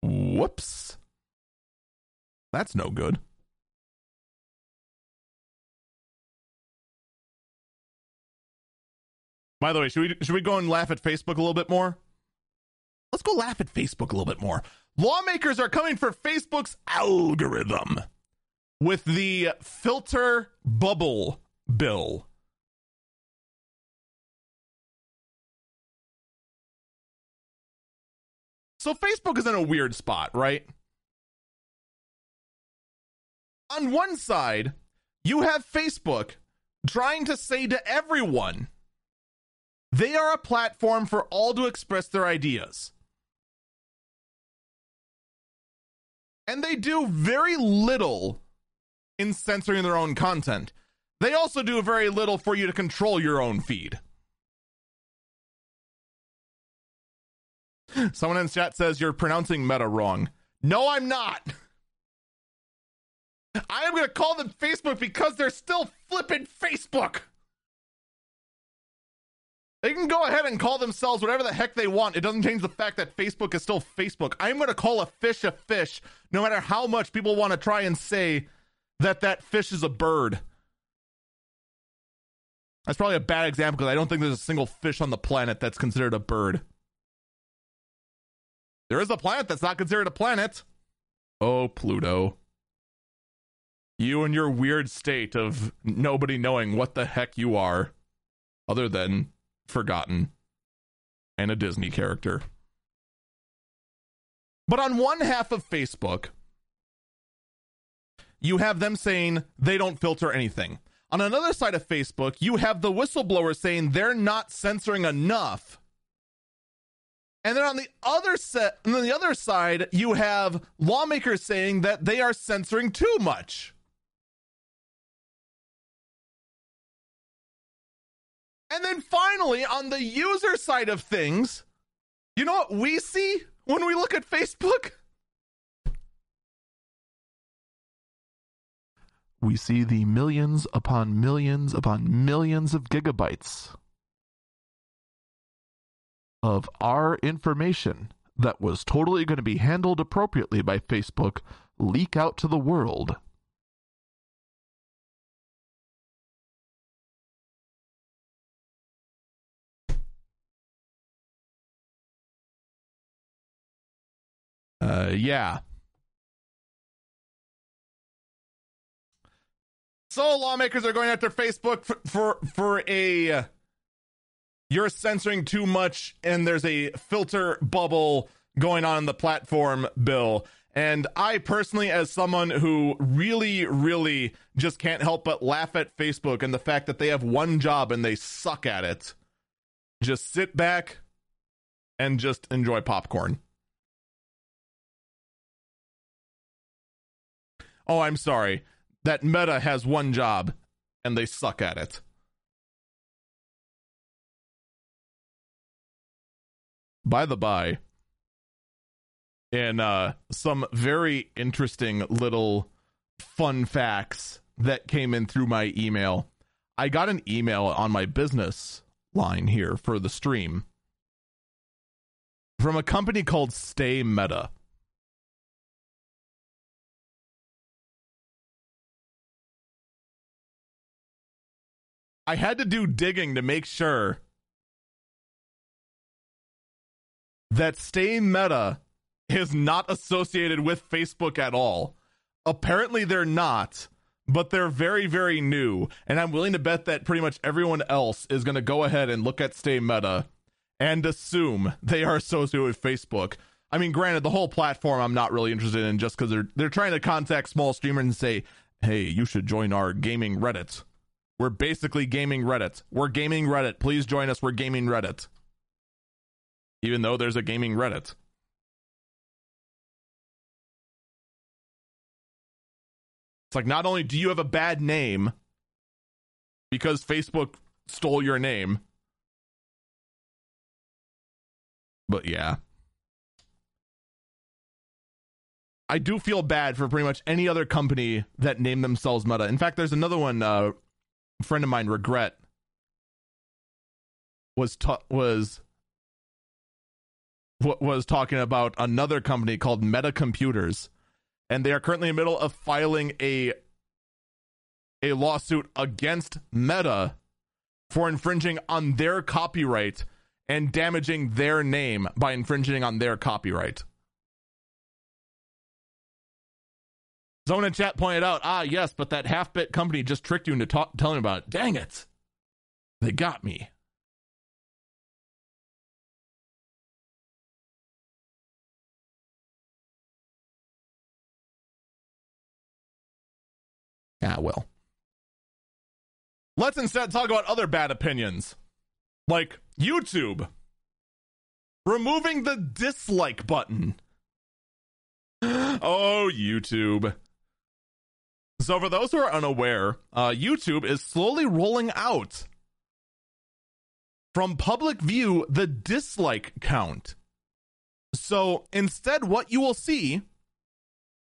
Whoops. That's no good. By the way, should we should we go and laugh at Facebook a little bit more? Let's go laugh at Facebook a little bit more. Lawmakers are coming for Facebook's algorithm with the filter bubble bill. So Facebook is in a weird spot, right? On one side, you have Facebook trying to say to everyone, they are a platform for all to express their ideas. And they do very little in censoring their own content. They also do very little for you to control your own feed. Someone in chat says you're pronouncing meta wrong. No, I'm not. I am going to call them Facebook because they're still flipping Facebook. They can go ahead and call themselves whatever the heck they want. It doesn't change the fact that Facebook is still Facebook. I'm going to call a fish a fish, no matter how much people want to try and say that that fish is a bird. That's probably a bad example because I don't think there's a single fish on the planet that's considered a bird. There is a planet that's not considered a planet. Oh, Pluto. You and your weird state of nobody knowing what the heck you are, other than forgotten and a Disney character. But on one half of Facebook, you have them saying they don't filter anything. On another side of Facebook, you have the whistleblower saying they're not censoring enough. And then on the other set, on the other side, you have lawmakers saying that they are censoring too much. And then finally, on the user side of things, you know what we see when we look at Facebook? We see the millions upon millions upon millions of gigabytes of our information that was totally going to be handled appropriately by Facebook leak out to the world. Uh, yeah. So lawmakers are going after Facebook for for, for a you're censoring too much and there's a filter bubble going on in the platform bill. And I personally, as someone who really, really just can't help but laugh at Facebook and the fact that they have one job and they suck at it, just sit back and just enjoy popcorn. Oh, I'm sorry, that Meta has one job and they suck at it. By the by, in uh, some very interesting little fun facts that came in through my email. I got an email on my business line here for the stream from a company called Stay Meta. I had to do digging to make sure that Stay Meta is not associated with Facebook at all. Apparently, they're not, but they're very, very new. And I'm willing to bet that pretty much everyone else is going to go ahead and look at Stay Meta and assume they are associated with Facebook. I mean, granted, the whole platform I'm not really interested in just because they're they're trying to contact small streamers and say, "Hey, you should join our gaming Reddit." We're basically gaming Reddit. We're gaming Reddit. Please join us. We're gaming Reddit. Even though there's a gaming Reddit. It's like not only do you have a bad name because Facebook stole your name, but yeah. I do feel bad for pretty much any other company that name themselves Meta. In fact, there's another one. Uh, a friend of mine, Regret, was ta- was was talking about another company called Meta Computers, and they are currently in the middle of filing a a lawsuit against Meta for infringing on their copyright and damaging their name by infringing on their copyright. Someone in chat pointed out, ah, yes, but that half bit company just tricked you into ta- telling about it. Dang it. They got me. Ah, well. Let's instead talk about other bad opinions. Like YouTube removing the dislike button. Oh, YouTube. So, for those who are unaware, uh, YouTube is slowly rolling out from public view the dislike count. So, instead, what you will see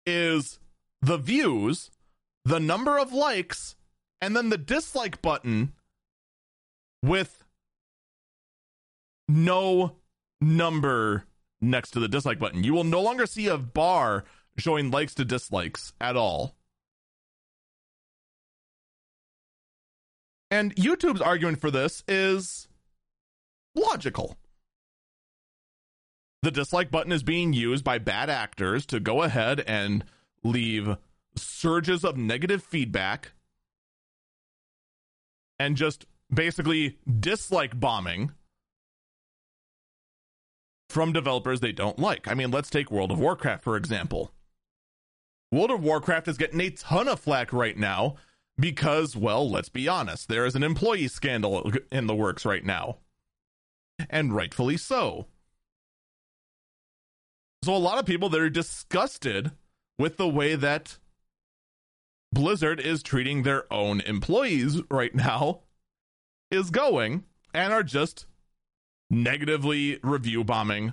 is the views, the number of likes, and then the dislike button with no number next to the dislike button. You will no longer see a bar showing likes to dislikes at all. And YouTube's argument for this is logical. The dislike button is being used by bad actors to go ahead and leave surges of negative feedback and just basically dislike bombing from developers they don't like. I mean, let's take World of Warcraft, for example. World of Warcraft is getting a ton of flack right now because, well, let's be honest, there is an employee scandal in the works right now. And rightfully so. So, a lot of people that are disgusted with the way that Blizzard is treating their own employees right now is going and are just negatively review bombing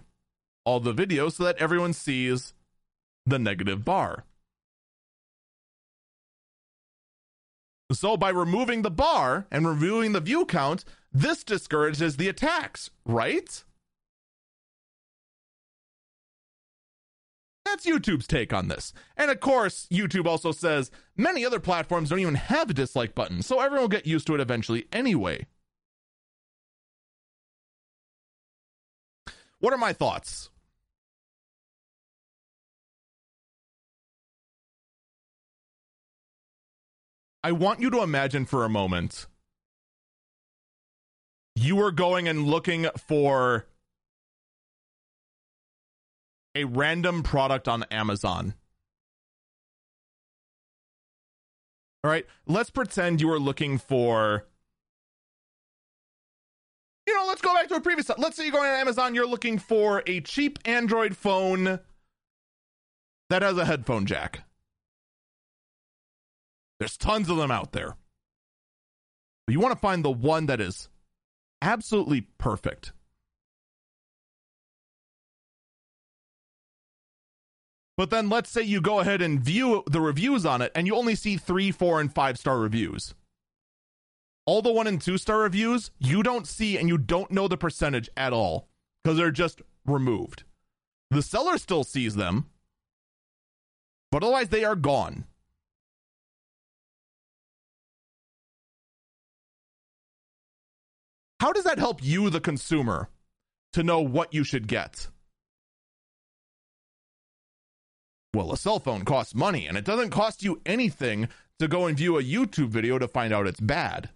all the videos so that everyone sees the negative bar. So, by removing the bar and reviewing the view count, this discourages the attacks, right? That's YouTube's take on this. And of course, YouTube also says many other platforms don't even have a dislike button, so everyone will get used to it eventually anyway. What are my thoughts? I want you to imagine for a moment you were going and looking for a random product on Amazon. All right, let's pretend you were looking for you know, let's go back to a previous. Let's say you're going on Amazon, you're looking for a cheap Android phone that has a headphone jack. There's tons of them out there. But you want to find the one that is absolutely perfect. But then let's say you go ahead and view the reviews on it and you only see three, four, and five star reviews. All the one and two star reviews, you don't see and you don't know the percentage at all because they're just removed. The seller still sees them, but otherwise they are gone. How does that help you, the consumer, to know what you should get? Well, a cell phone costs money, and it doesn't cost you anything to go and view a YouTube video to find out it's bad.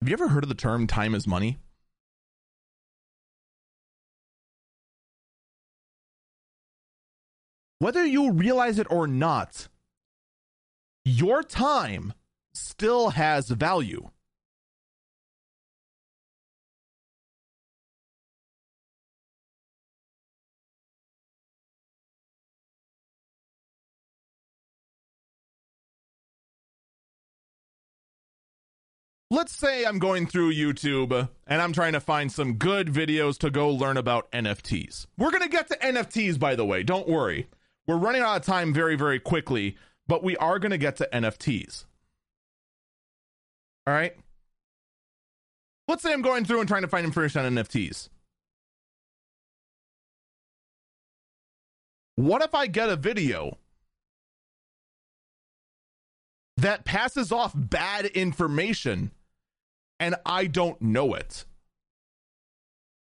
Have you ever heard of the term time is money? Whether you realize it or not, your time still has value. let's say I'm going through YouTube and I'm trying to find some good videos to go learn about NFTs. We're going to get to NFTs, by the way. Don't worry. We're running out of time very, very quickly, but we are going to get to NFTs. All right. Let's say I'm going through and trying to find information on NFTs. What if I get a video that passes off bad information and I don't know it.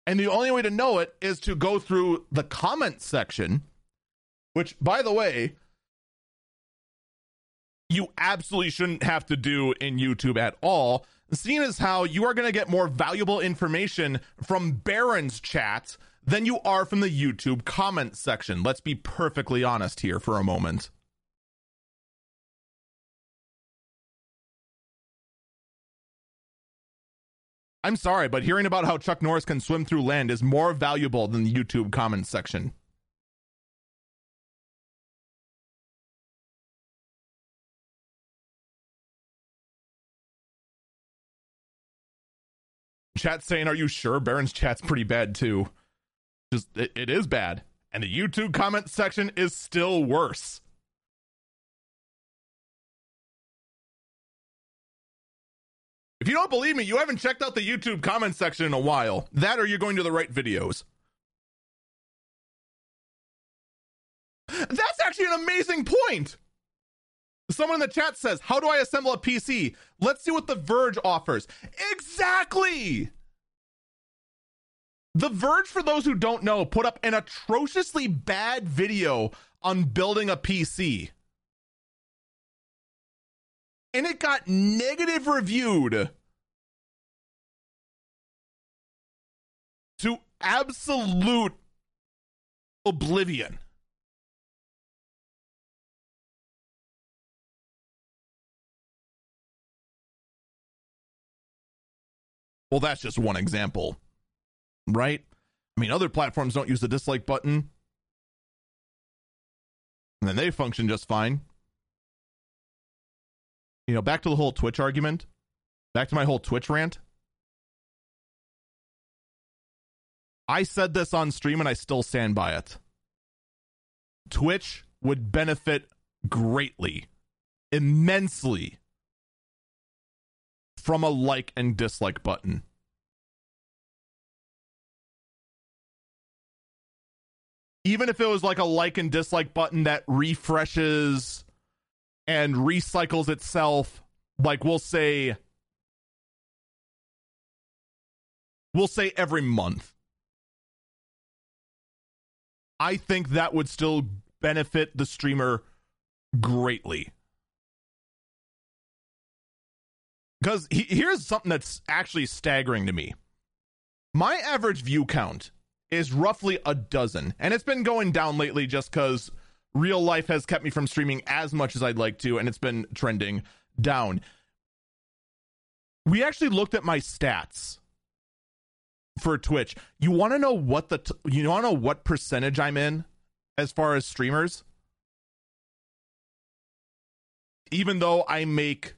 And the only way to know it is to go through the comment section, which, by the way, you absolutely shouldn't have to do in YouTube at all, seeing as how you are going to get more valuable information from Baron's chat than you are from the YouTube comment section. Let's be perfectly honest here for a moment. I'm sorry, but hearing about how Chuck Norris can swim through land is more valuable than the YouTube comments section. Chat saying, "Are you sure?" Baron's chat's pretty bad too. Just it, it is bad, and the YouTube comment section is still worse. If you don't believe me, you haven't checked out the YouTube comment section in a while. That or you're going to the right videos. That's actually an amazing point. Someone in the chat says, How do I assemble a PC? Let's see what The Verge offers. Exactly. The Verge, for those who don't know, put up an atrociously bad video on building a PC and it got negative reviewed to absolute oblivion. Well, that's just one example, right? I mean, other platforms don't use the dislike button, and then they function just fine you know, back to the whole Twitch argument, back to my whole Twitch rant. I said this on stream and I still stand by it. Twitch would benefit greatly, immensely from a like and dislike button. Even if it was like a like and dislike button that refreshes and recycles itself like we'll say we'll say every month i think that would still benefit the streamer greatly because he, here's something that's actually staggering to me my average view count is roughly a dozen and it's been going down lately just because real life has kept me from streaming as much as I'd like to, and it's been trending down. We actually looked at my stats for Twitch. You want to know what the t- you want to know what percentage I'm in as far as streamers? Even though I make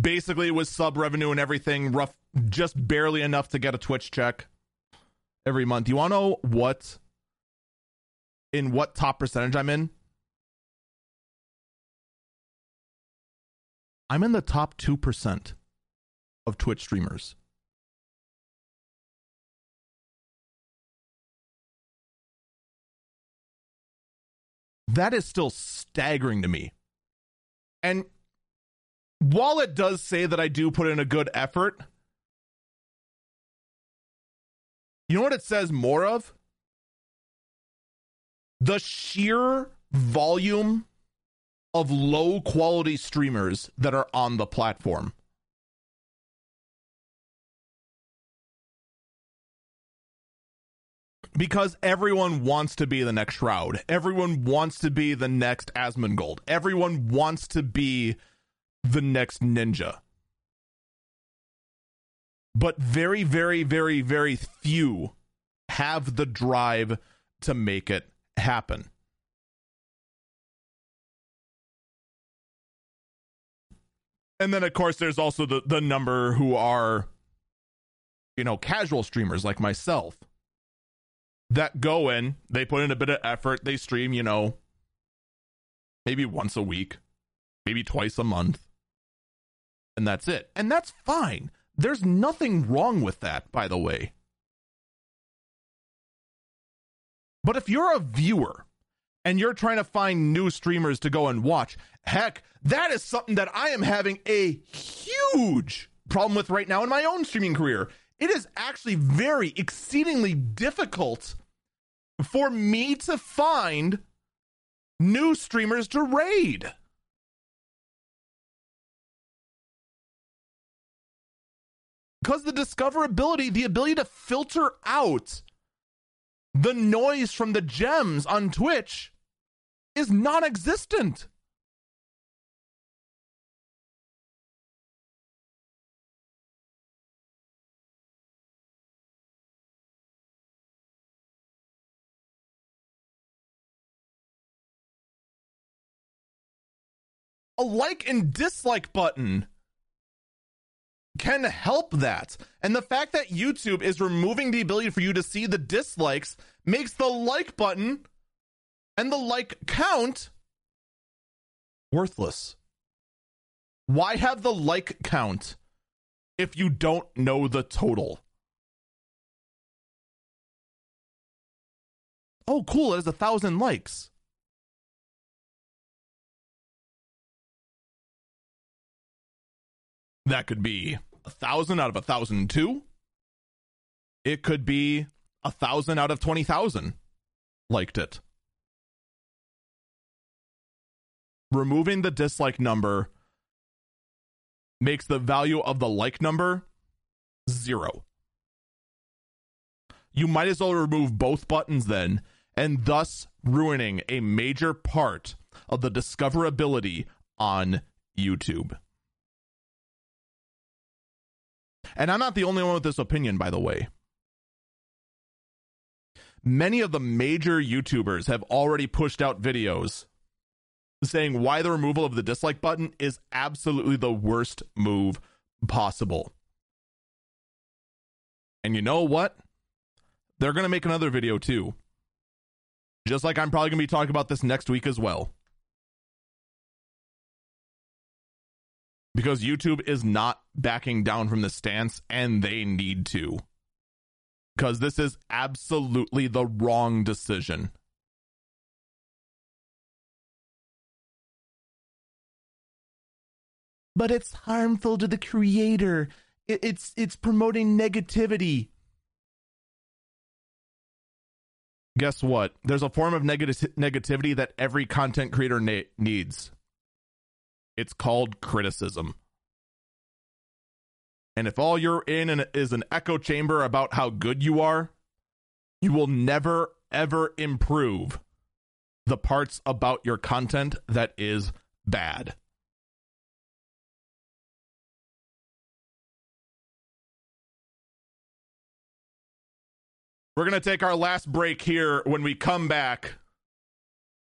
basically with sub revenue and everything rough just barely enough to get a Twitch check every month. You want to know what in what top percentage I'm in? I'm in the top 2% of Twitch streamers. That is still staggering to me. And while it does say that I do put in a good effort, you know what it says more of? The sheer volume of low quality streamers that are on the platform. Because everyone wants to be the next Shroud. Everyone wants to be the next Asmongold. Everyone wants to be the next Ninja. But very, very, very, very few have the drive to make it happen. and then of course there's also the the number who are you know casual streamers like myself that go in they put in a bit of effort they stream you know maybe once a week maybe twice a month and that's it and that's fine there's nothing wrong with that by the way but if you're a viewer and you're trying to find new streamers to go and watch, heck, that is something that I am having a huge problem with right now in my own streaming career. It is actually very exceedingly difficult for me to find new streamers to raid. Because the discoverability, the ability to filter out the noise from the gems on Twitch is non existent. A like and dislike button can help that. And the fact that YouTube is removing the ability for you to see the dislikes makes the like button and the like count worthless. Why have the like count if you don't know the total? Oh, cool. It has a thousand likes. That could be a thousand out of a thousand two. It could be a thousand out of 20,000 liked it. Removing the dislike number makes the value of the like number zero. You might as well remove both buttons then, and thus ruining a major part of the discoverability on YouTube. And I'm not the only one with this opinion, by the way. Many of the major YouTubers have already pushed out videos saying why the removal of the dislike button is absolutely the worst move possible. And you know what? They're going to make another video too. Just like I'm probably going to be talking about this next week as well. Because YouTube is not backing down from the stance and they need to. Because this is absolutely the wrong decision. But it's harmful to the creator. It's it's promoting negativity. Guess what? There's a form of negative negativity that every content creator na- needs. It's called criticism. And if all you're in is an echo chamber about how good you are, you will never, ever improve the parts about your content that is bad. We're going to take our last break here. When we come back,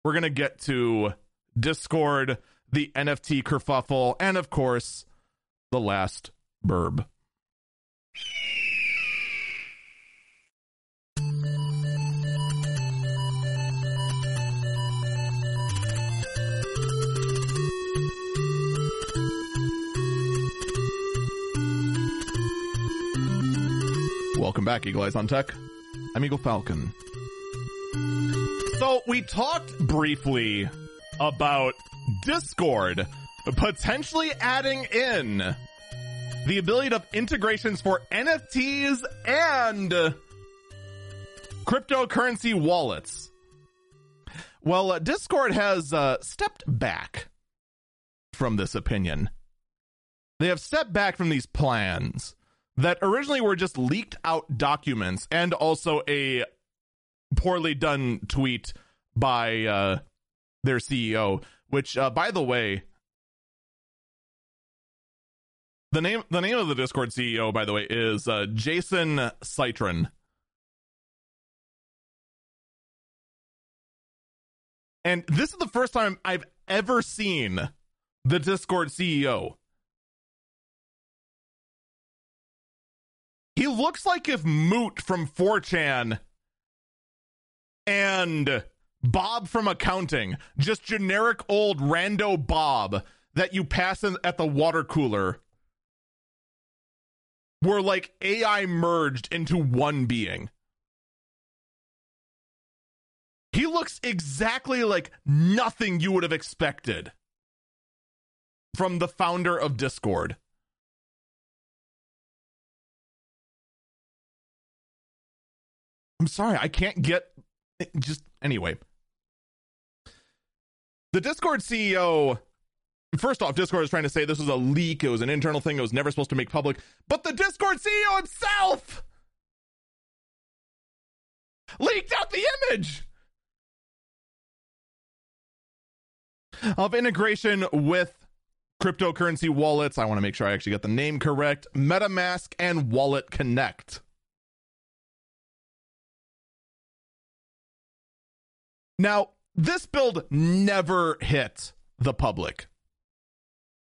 we're going to get to Discord the NFT kerfuffle, and of course, the last burb. Welcome back, Eagle Eyes on Tech. I'm Eagle Falcon. So we talked briefly about Discord potentially adding in the ability of integrations for NFTs and cryptocurrency wallets. Well, uh, Discord has uh, stepped back from this opinion. They have stepped back from these plans that originally were just leaked out documents and also a poorly done tweet by uh, their CEO, which, uh, by the way, the name the name of the Discord CEO, by the way, is uh, Jason Citron. And this is the first time I've ever seen the Discord CEO. He looks like if Moot from 4chan and Bob from accounting, just generic old rando Bob that you pass in at the water cooler, were like AI merged into one being. He looks exactly like nothing you would have expected from the founder of Discord. I'm sorry, I can't get just anyway. The Discord CEO first off, Discord is trying to say this was a leak, it was an internal thing, it was never supposed to make public. But the Discord CEO himself leaked out the image of integration with cryptocurrency wallets. I want to make sure I actually got the name correct MetaMask and Wallet Connect. Now, this build never hit the public.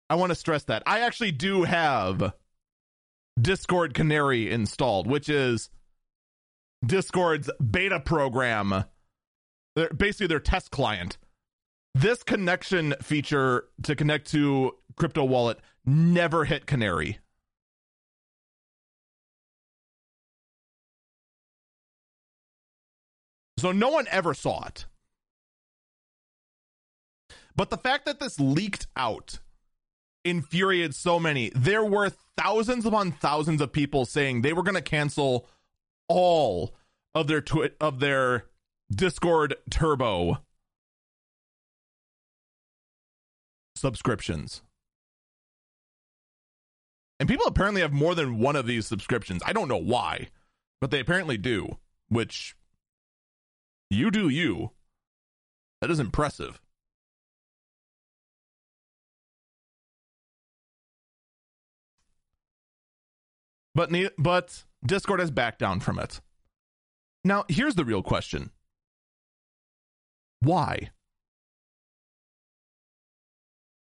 I want to stress that. I actually do have Discord Canary installed, which is Discord's beta program, They're basically their test client. This connection feature to connect to Crypto Wallet never hit Canary. So no one ever saw it. But the fact that this leaked out infuriated so many. There were thousands upon thousands of people saying they were going to cancel all of their twi- of their Discord Turbo subscriptions. And people apparently have more than one of these subscriptions. I don't know why, but they apparently do, which you do you. That is impressive. But but Discord has backed down from it. Now, here's the real question. Why?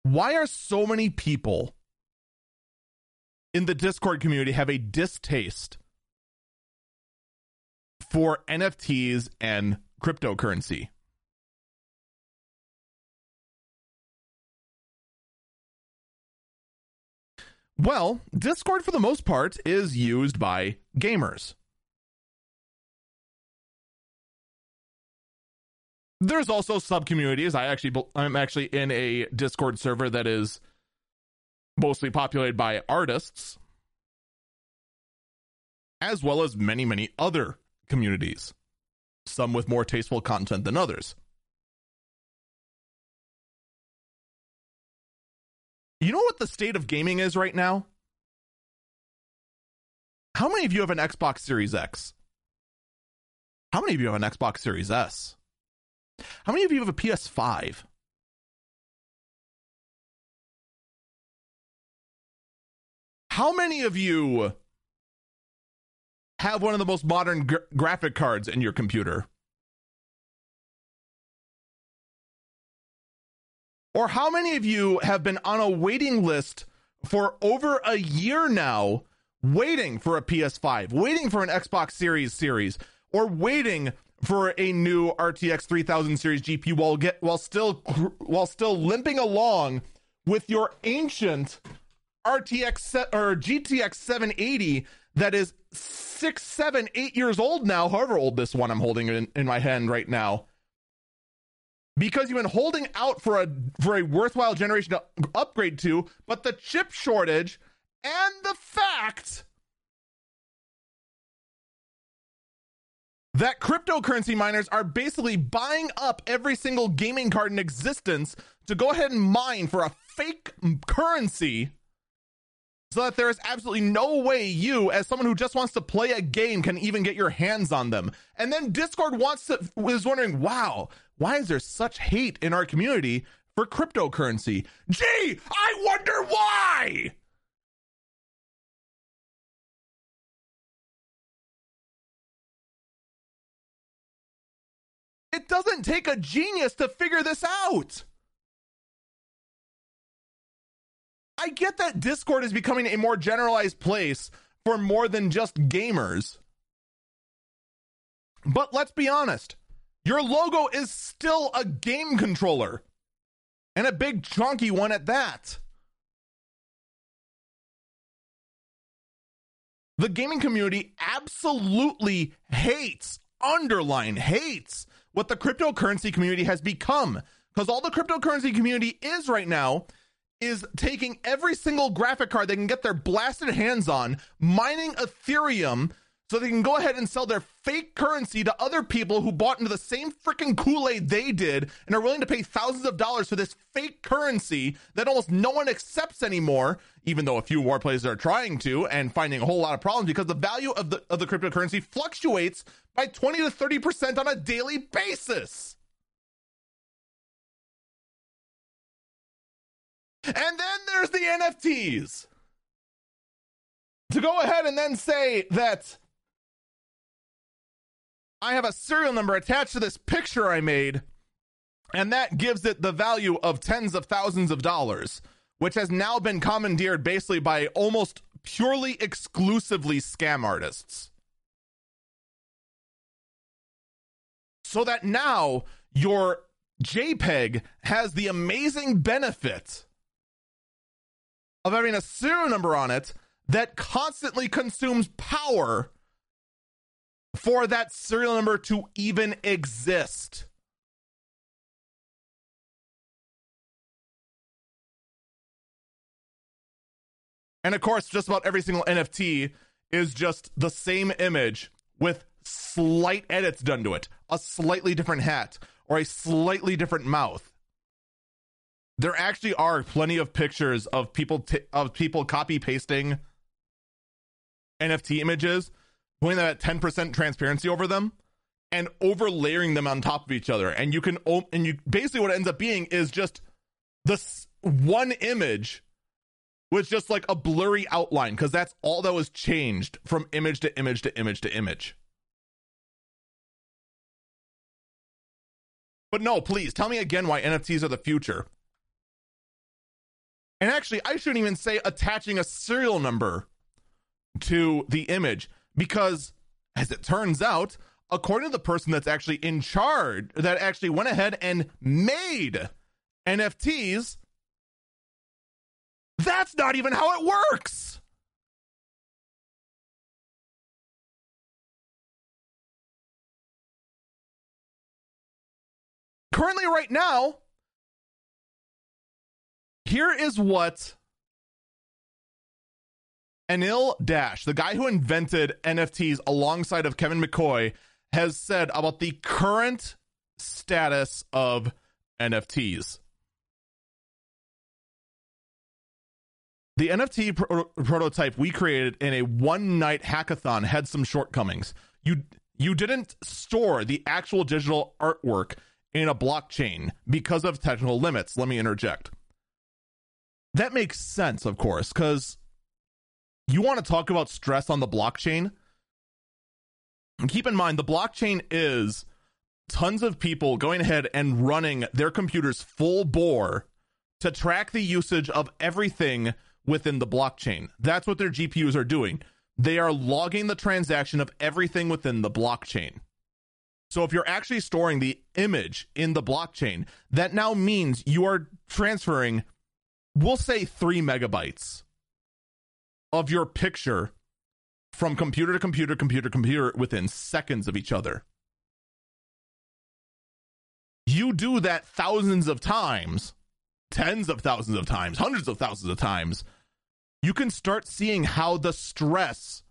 Why are so many people in the Discord community have a distaste for NFTs and cryptocurrency? Well, Discord for the most part is used by gamers. There's also sub communities. I actually I'm actually in a Discord server that is mostly populated by artists as well as many many other communities. Some with more tasteful content than others. You know what the state of gaming is right now? How many of you have an Xbox Series X? How many of you have an Xbox Series S? How many of you have a PS5? How many of you have one of the most modern gra- graphic cards in your computer? Or how many of you have been on a waiting list for over a year now, waiting for a PS5, waiting for an Xbox Series series, or waiting for a new RTX 3000 series GPU while get while still while still limping along with your ancient RTX or GTX 780 that is six, seven, eight years old now, however old this one I'm holding in, in my hand right now. Because you've been holding out for a for a worthwhile generation to upgrade to, but the chip shortage and the fact that cryptocurrency miners are basically buying up every single gaming card in existence to go ahead and mine for a fake currency so that there is absolutely no way you, as someone who just wants to play a game, can even get your hands on them. And then Discord wants to was wondering, wow, why is there such hate in our community for cryptocurrency? Gee, I wonder why. It doesn't take a genius to figure this out. I get that Discord is becoming a more generalized place for more than just gamers. But let's be honest, your logo is still a game controller and a big chunky one at that. The gaming community absolutely hates, underline hates what the cryptocurrency community has become. Because all the cryptocurrency community is right now is taking every single graphic card they can get their blasted hands on, mining Ethereum so they can go ahead and sell their fake currency to other people who bought into the same freaking Kool Aid they did and are willing to pay thousands of dollars for this fake currency that almost no one accepts anymore, even though a few more players are trying to and finding a whole lot of problems because the value of the of the cryptocurrency fluctuates by 20 to 30% on a daily basis. And then there's the NFTs. To go ahead and then say that I have a serial number attached to this picture I made, and that gives it the value of tens of thousands of dollars, which has now been commandeered basically by almost purely exclusively scam artists. So that now your JPEG has the amazing benefit of having a serial number on it that constantly consumes power for that serial number to even exist. And of course, just about every single NFT is just the same image with slight edits done to it, a slightly different hat, or a slightly different mouth. There actually are plenty of pictures of people t- of people copy pasting NFT images putting that at 10% transparency over them and overlaying them on top of each other. And you can, and you basically what it ends up being is just this one image with just like a blurry outline because that's all that was changed from image to image to image to image. But no, please tell me again why NFTs are the future. And actually, I shouldn't even say attaching a serial number to the image because as it turns out, according to the person that's actually in charge, that actually went ahead and made NFTs, that's not even how it works. Currently, right now, here is what Anil Dash, the guy who invented NFTs alongside of Kevin McCoy, has said about the current status of NFTs. The NFT pro- prototype we created in a one night hackathon had some shortcomings. You you didn't store the actual digital artwork in a blockchain because of technical limits. Let me interject. That makes sense, of course, because you want to talk about stress on the blockchain? keep in mind, the blockchain is tons of people going ahead and running their computers full bore to track the usage of everything within the blockchain. That's what their GPUs are doing. They are logging the transaction of everything within the blockchain. So if you're actually storing the image in the blockchain, that now means you are transferring, we'll say three megabytes of your picture from computer to computer, computer, to computer within seconds of each other. You do that thousands of times, tens of thousands of times, hundreds of thousands of times. You can start seeing how the stress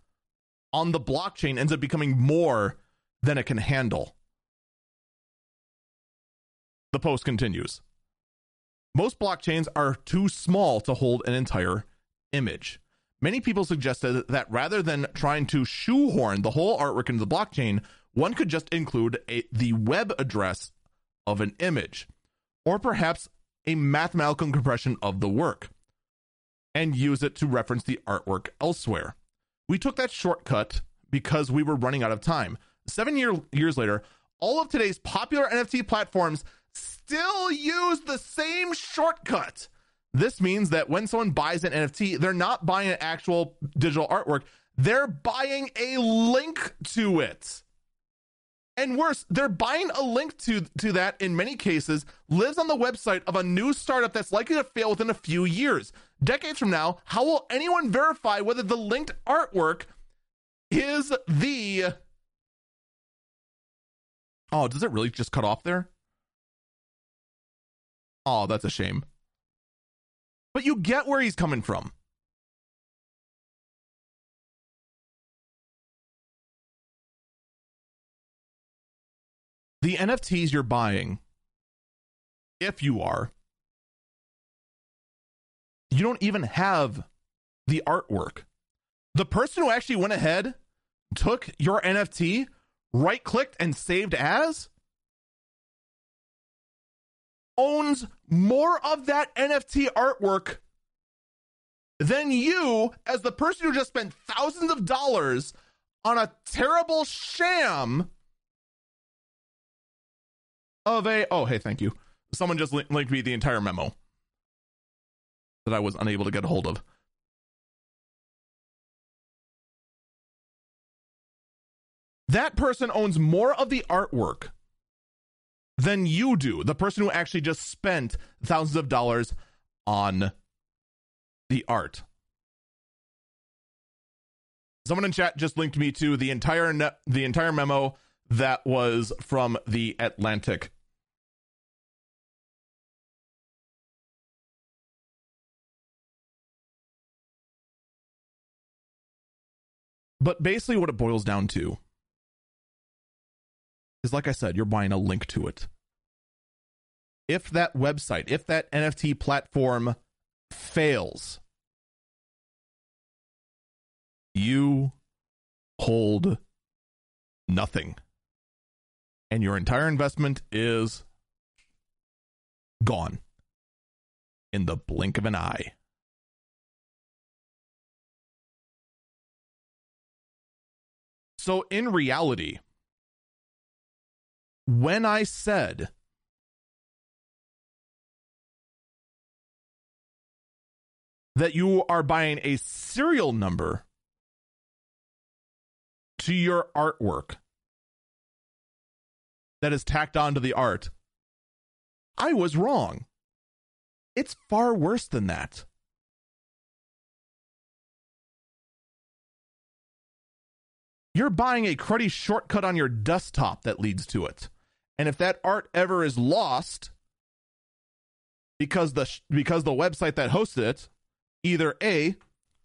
on the blockchain ends up becoming more than it can handle. The post continues. Most blockchains are too small to hold an entire image. Many people suggested that rather than trying to shoehorn the whole artwork into the blockchain, one could just include a, the web address of an image, or perhaps a mathematical compression of the work, and use it to reference the artwork elsewhere. We took that shortcut because we were running out of time. Seven year, years later, all of today's popular NFT platforms still use the same shortcut. This means that when someone buys an NFT, they're not buying an actual digital artwork, they're buying a link to it. And worse, they're buying a link to, to that in many cases lives on the website of a new startup that's likely to fail within a few years. Decades from now, how will anyone verify whether the linked artwork is the Oh, does it really just cut off there? Oh, that's a shame. But you get where he's coming from. The NFTs you're buying, if you are, you don't even have the artwork. The person who actually went ahead, took your NFT, right clicked, and saved as owns more of that NFT artwork than you, as the person who just spent thousands of dollars on a terrible sham of a. Oh, hey, thank you. Someone just linked me the entire memo that I was unable to get a hold of. That person owns more of the artwork than you do, the person who actually just spent thousands of dollars on the art. Someone in chat just linked me to the entire ne- the entire memo that was from the Atlantic. But basically, what it boils down to is like I said, you're buying a link to it. If that website, if that NFT platform fails, you hold nothing. And your entire investment is gone in the blink of an eye. So, in reality, when I said that you are buying a serial number to your artwork that is tacked onto the art, I was wrong. It's far worse than that. You're buying a cruddy shortcut on your desktop that leads to it. And if that art ever is lost because the because the website that hosted it either A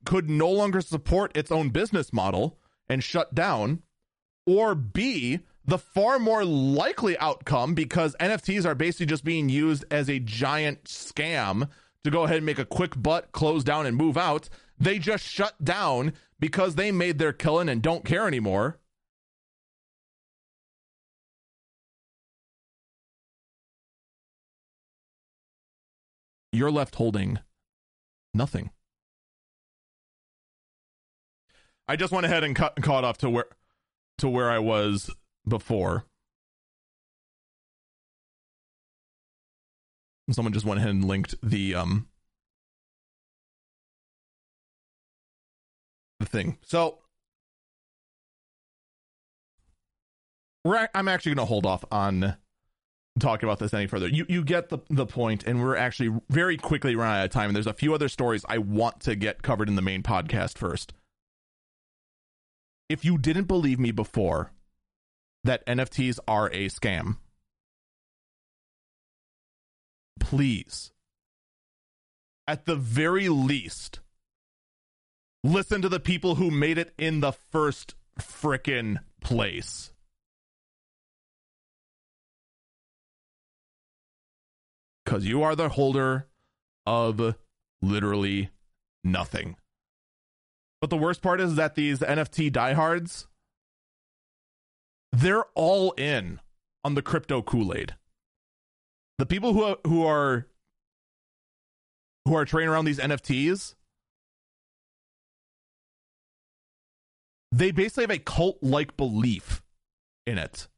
could no longer support its own business model and shut down or B the far more likely outcome because NFTs are basically just being used as a giant scam to go ahead and make a quick butt, close down and move out. They just shut down because they made their killing and don't care anymore. You're left holding nothing. I just went ahead and cut, and caught off to where to where I was before. Someone just went ahead and linked the um the thing. So we're I'm actually going to hold off on talk about this any further. You you get the the point, and we're actually very quickly running out of time. And there's a few other stories I want to get covered in the main podcast first. If you didn't believe me before that NFTs are a scam, please, at the very least, listen to the people who made it in the first frickin' place. Because you are the holder of literally nothing. But the worst part is that these NFT diehards, they're all in on the crypto Kool Aid. The people who are, who are who are trading around these NFTs, they basically have a cult like belief in it.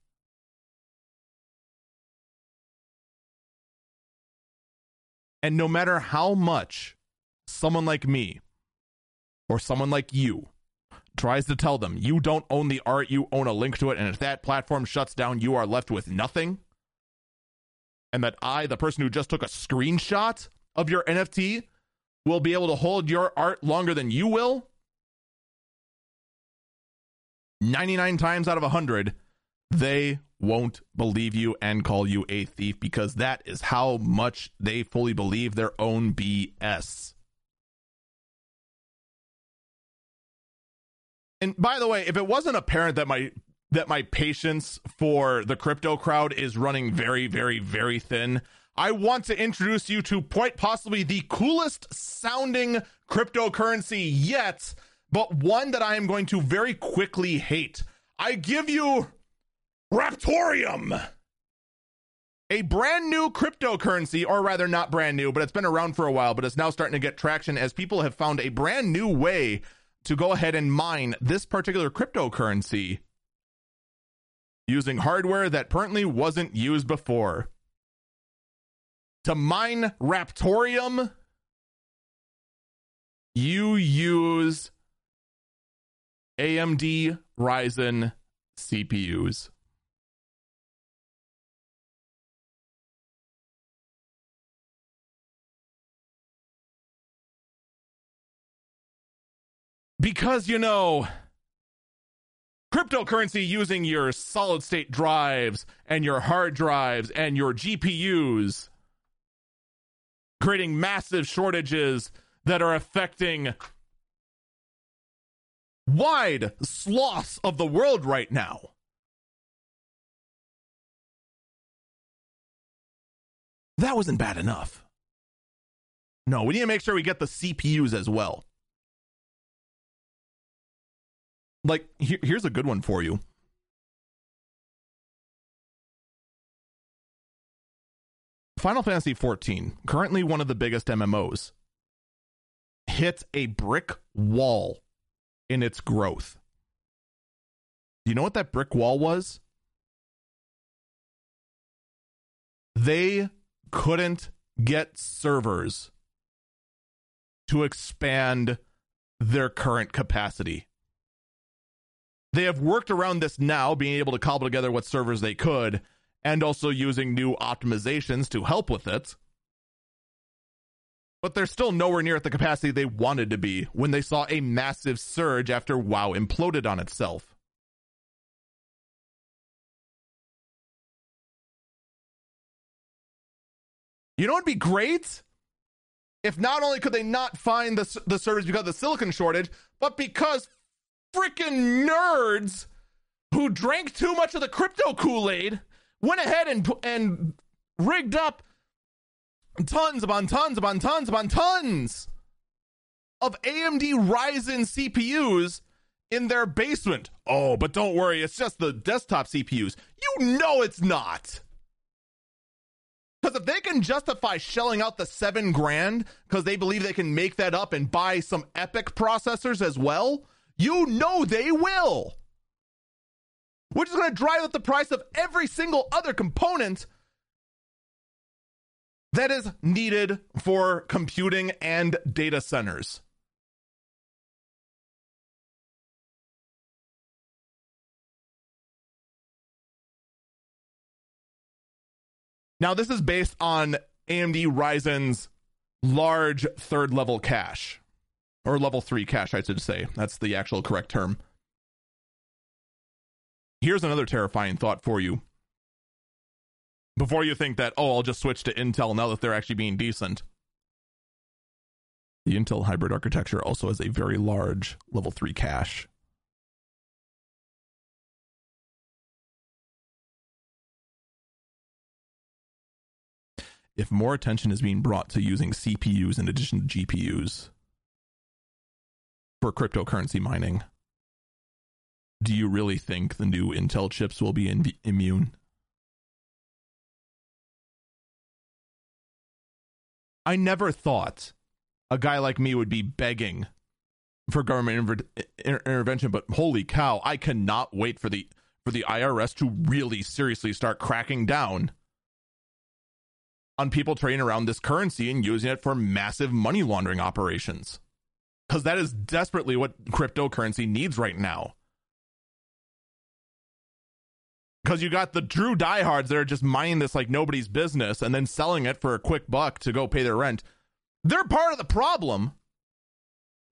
And no matter how much someone like me or someone like you tries to tell them you don't own the art, you own a link to it, and if that platform shuts down, you are left with nothing, and that I, the person who just took a screenshot of your NFT, will be able to hold your art longer than you will, 99 times out of 100, they won't believe you and call you a thief because that is how much they fully believe their own BS. And by the way, if it wasn't apparent that my that my patience for the crypto crowd is running very, very, very thin, I want to introduce you to quite possibly the coolest sounding cryptocurrency yet, but one that I am going to very quickly hate. I give you Raptoreum, a brand new cryptocurrency, or rather, not brand new, but it's been around for a while, but it's now starting to get traction as people have found a brand new way to go ahead and mine this particular cryptocurrency using hardware that apparently wasn't used before. To mine Raptoreum, you use AMD Ryzen CPUs. Because, you know, cryptocurrency using your solid state drives and your hard drives and your GPUs, creating massive shortages that are affecting wide swaths of the world right now. That wasn't bad enough. No, we need to make sure we get the CPUs as well. Like here, here's a good one for you. Final Fantasy 14, currently one of the biggest MMOs, hit a brick wall in its growth. You know what that brick wall was? They couldn't get servers to expand their current capacity they have worked around this now, being able to cobble together what servers they could, and also using new optimizations to help with it. But they're still nowhere near at the capacity they wanted to be when they saw a massive surge after WoW imploded on itself. You know what'd be great? If not only could they not find the, the servers because of the silicon shortage, but because freaking nerds who drank too much of the crypto Kool Aid went ahead and and rigged up tons upon tons upon tons upon tons of AMD Ryzen CPUs in their basement. Oh, but don't worry, it's just the desktop CPUs. You know it's not. Because if they can justify shelling out the seven grand because they believe they can make that up and buy some EPYC processors as well, you know they will. Which is going to drive up the price of every single other component that is needed for computing and data centers. Now, this is based on AMD Ryzen's large third level cache, or level three cache, I should say. That's the actual correct term. Here's another terrifying thought for you. Before you think that, oh, I'll just switch to Intel now that they're actually being decent. The Intel hybrid architecture also has a very large level 3 cache. If more attention is being brought to using CPUs in addition to GPUs for cryptocurrency mining, do you really think the new Intel chips will be in- immune? I never thought a guy like me would be begging for government inter- intervention, but holy cow, I cannot wait for the for the IRS to really seriously start cracking down on people trading around this currency and using it for massive money laundering operations. Because that is desperately what cryptocurrency needs right now. because you got the true diehards that are just mining this like nobody's business and then selling it for a quick buck to go pay their rent. They're part of the problem.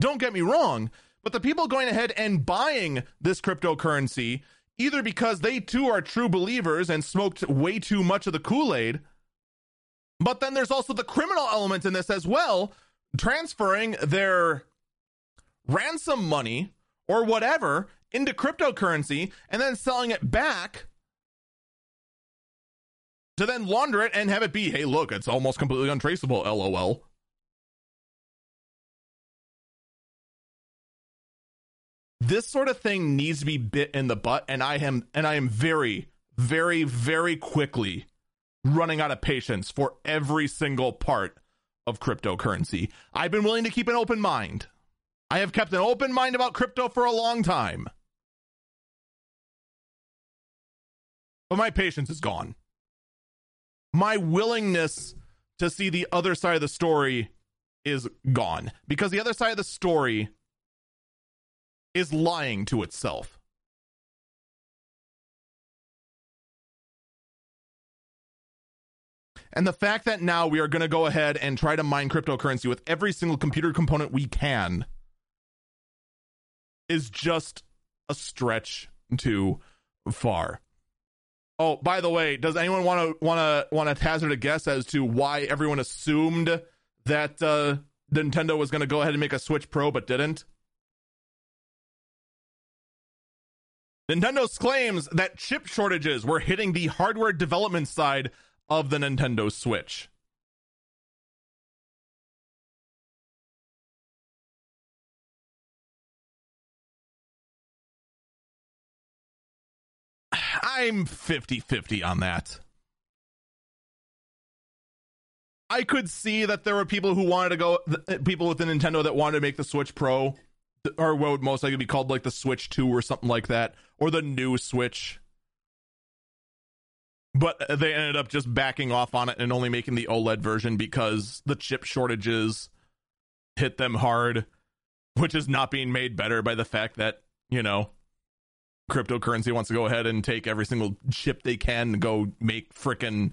Don't get me wrong, but the people going ahead and buying this cryptocurrency, either because they too are true believers and smoked way too much of the Kool Aid, but then there's also the criminal element in this as well, transferring their ransom money or whatever into cryptocurrency and then selling it back to then launder it and have it be, hey, look, it's almost completely untraceable, lol. This sort of thing needs to be bit in the butt, and I am and I am very, very, very quickly running out of patience for every single part of cryptocurrency. I've been willing to keep an open mind. I have kept an open mind about crypto for a long time. But my patience is gone my willingness to see the other side of the story is gone because the other side of the story is lying to itself. And the fact that now we are going to go ahead and try to mine cryptocurrency with every single computer component we can is just a stretch too far. Oh, by the way, does anyone want to want to want to hazard a guess as to why everyone assumed that uh, Nintendo was going to go ahead and make a Switch Pro but didn't? Nintendo's claims that chip shortages were hitting the hardware development side of the Nintendo Switch. I'm 50 50 on that. I could see that there were people who wanted to go, people with the Nintendo that wanted to make the Switch Pro, or what would most likely be called like the Switch 2 or something like that, or the new Switch. But they ended up just backing off on it and only making the OLED version because the chip shortages hit them hard, which is not being made better by the fact that, you know, cryptocurrency wants to go ahead and take every single chip they can and go make frickin'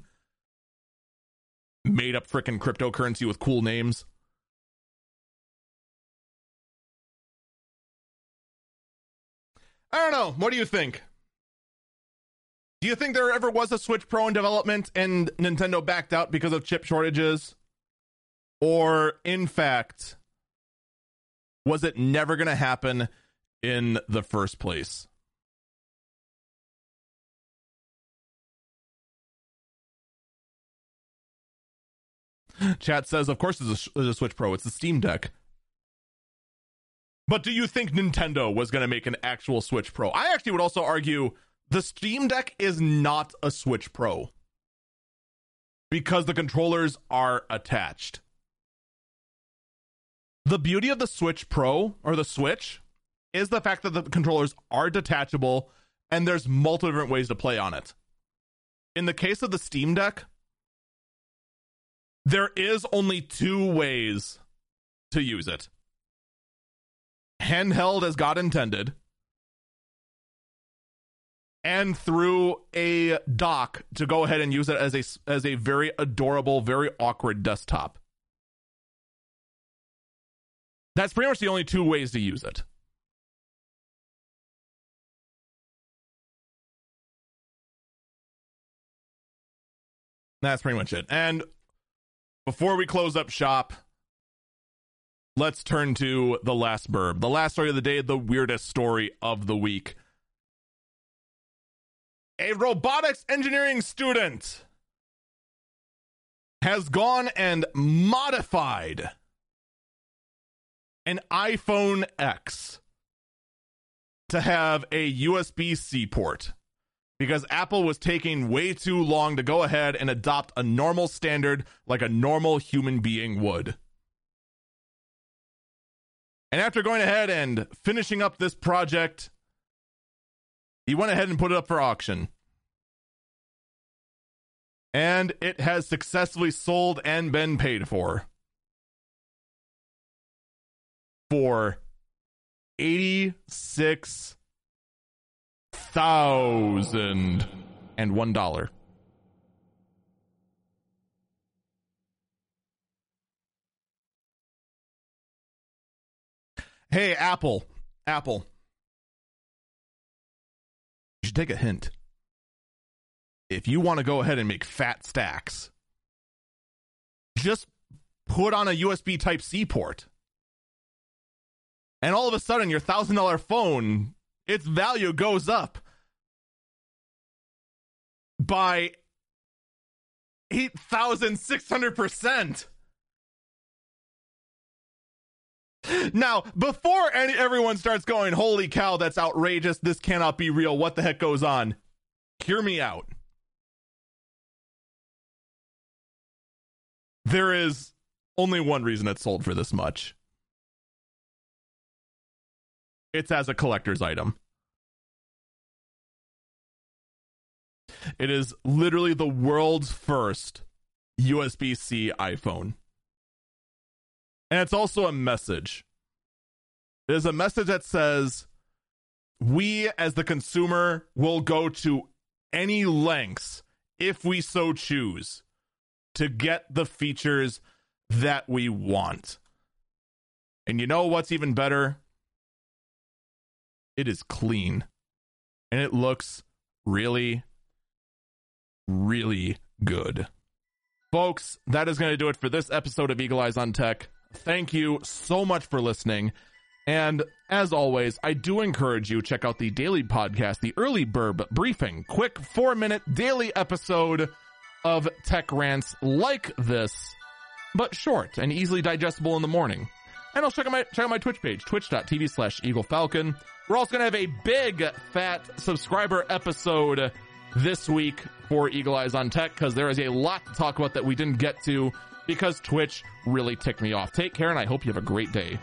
made up frickin' cryptocurrency with cool names. I don't know. What do you think? Do you think there ever was a Switch Pro in development and Nintendo backed out because of chip shortages? Or, in fact, was it never going to happen in the first place? Chat says, of course, there's a, a Switch Pro. It's the Steam Deck. But do you think Nintendo was going to make an actual Switch Pro? I actually would also argue the Steam Deck is not a Switch Pro because the controllers are attached. The beauty of the Switch Pro or the Switch is the fact that the controllers are detachable and there's multiple different ways to play on it. In the case of the Steam Deck, there is only two ways to use it handheld as God intended, and through a dock to go ahead and use it as a as a very adorable, very awkward desktop. That's pretty much the only two ways to use it. That's pretty much it. And before we close up shop, let's turn to the last burb. The last story of the day, the weirdest story of the week. A robotics engineering student has gone and modified an iPhone X to have a USB C port because Apple was taking way too long to go ahead and adopt a normal standard like a normal human being would. And after going ahead and finishing up this project, he went ahead and put it up for auction. And it has successfully sold and been paid for. For 86 thousand and one dollar. Hey, Apple, Apple. You should take a hint. If you want to go ahead and make fat stacks, just put on a USB Type C port. And all of a sudden, your $1,000 phone, its value goes up by 8,600%. Now, before any, everyone starts going, holy cow, that's outrageous. This cannot be real. What the heck goes on? Hear me out. There is only one reason it's sold for this much it's as a collector's item. It is literally the world's first USB C iPhone. And it's also a message. It is a message that says, we as the consumer will go to any lengths if we so choose to get the features that we want. And you know what's even better? It is clean and it looks really, really good. Folks, that is going to do it for this episode of Eagle Eyes on Tech. Thank you so much for listening. And as always, I do encourage you check out the daily podcast, the Early Burb Briefing, quick four minute daily episode of tech rants like this, but short and easily digestible in the morning. And I'll check out my check out my Twitch page, twitch.tv slash Eagle Falcon. We're also gonna have a big fat subscriber episode this week for Eagle Eyes on Tech because there is a lot to talk about that we didn't get to because Twitch really ticked me off. Take care and I hope you have a great day.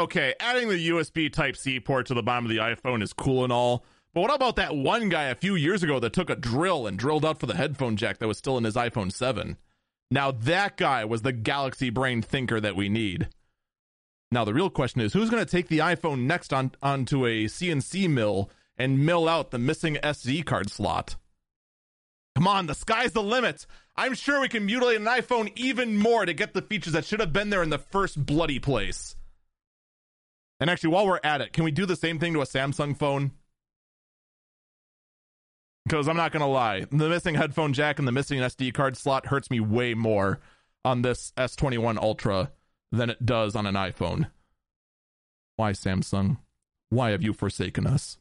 Okay, adding the USB Type C port to the bottom of the iPhone is cool and all. But what about that one guy a few years ago that took a drill and drilled out for the headphone jack that was still in his iPhone 7? Now, that guy was the galaxy brain thinker that we need. Now, the real question is who's going to take the iPhone next on, onto a CNC mill and mill out the missing SD card slot? Come on, the sky's the limit. I'm sure we can mutilate an iPhone even more to get the features that should have been there in the first bloody place. And actually, while we're at it, can we do the same thing to a Samsung phone? Because I'm not going to lie, the missing headphone jack and the missing SD card slot hurts me way more on this S21 Ultra than it does on an iPhone. Why, Samsung? Why have you forsaken us?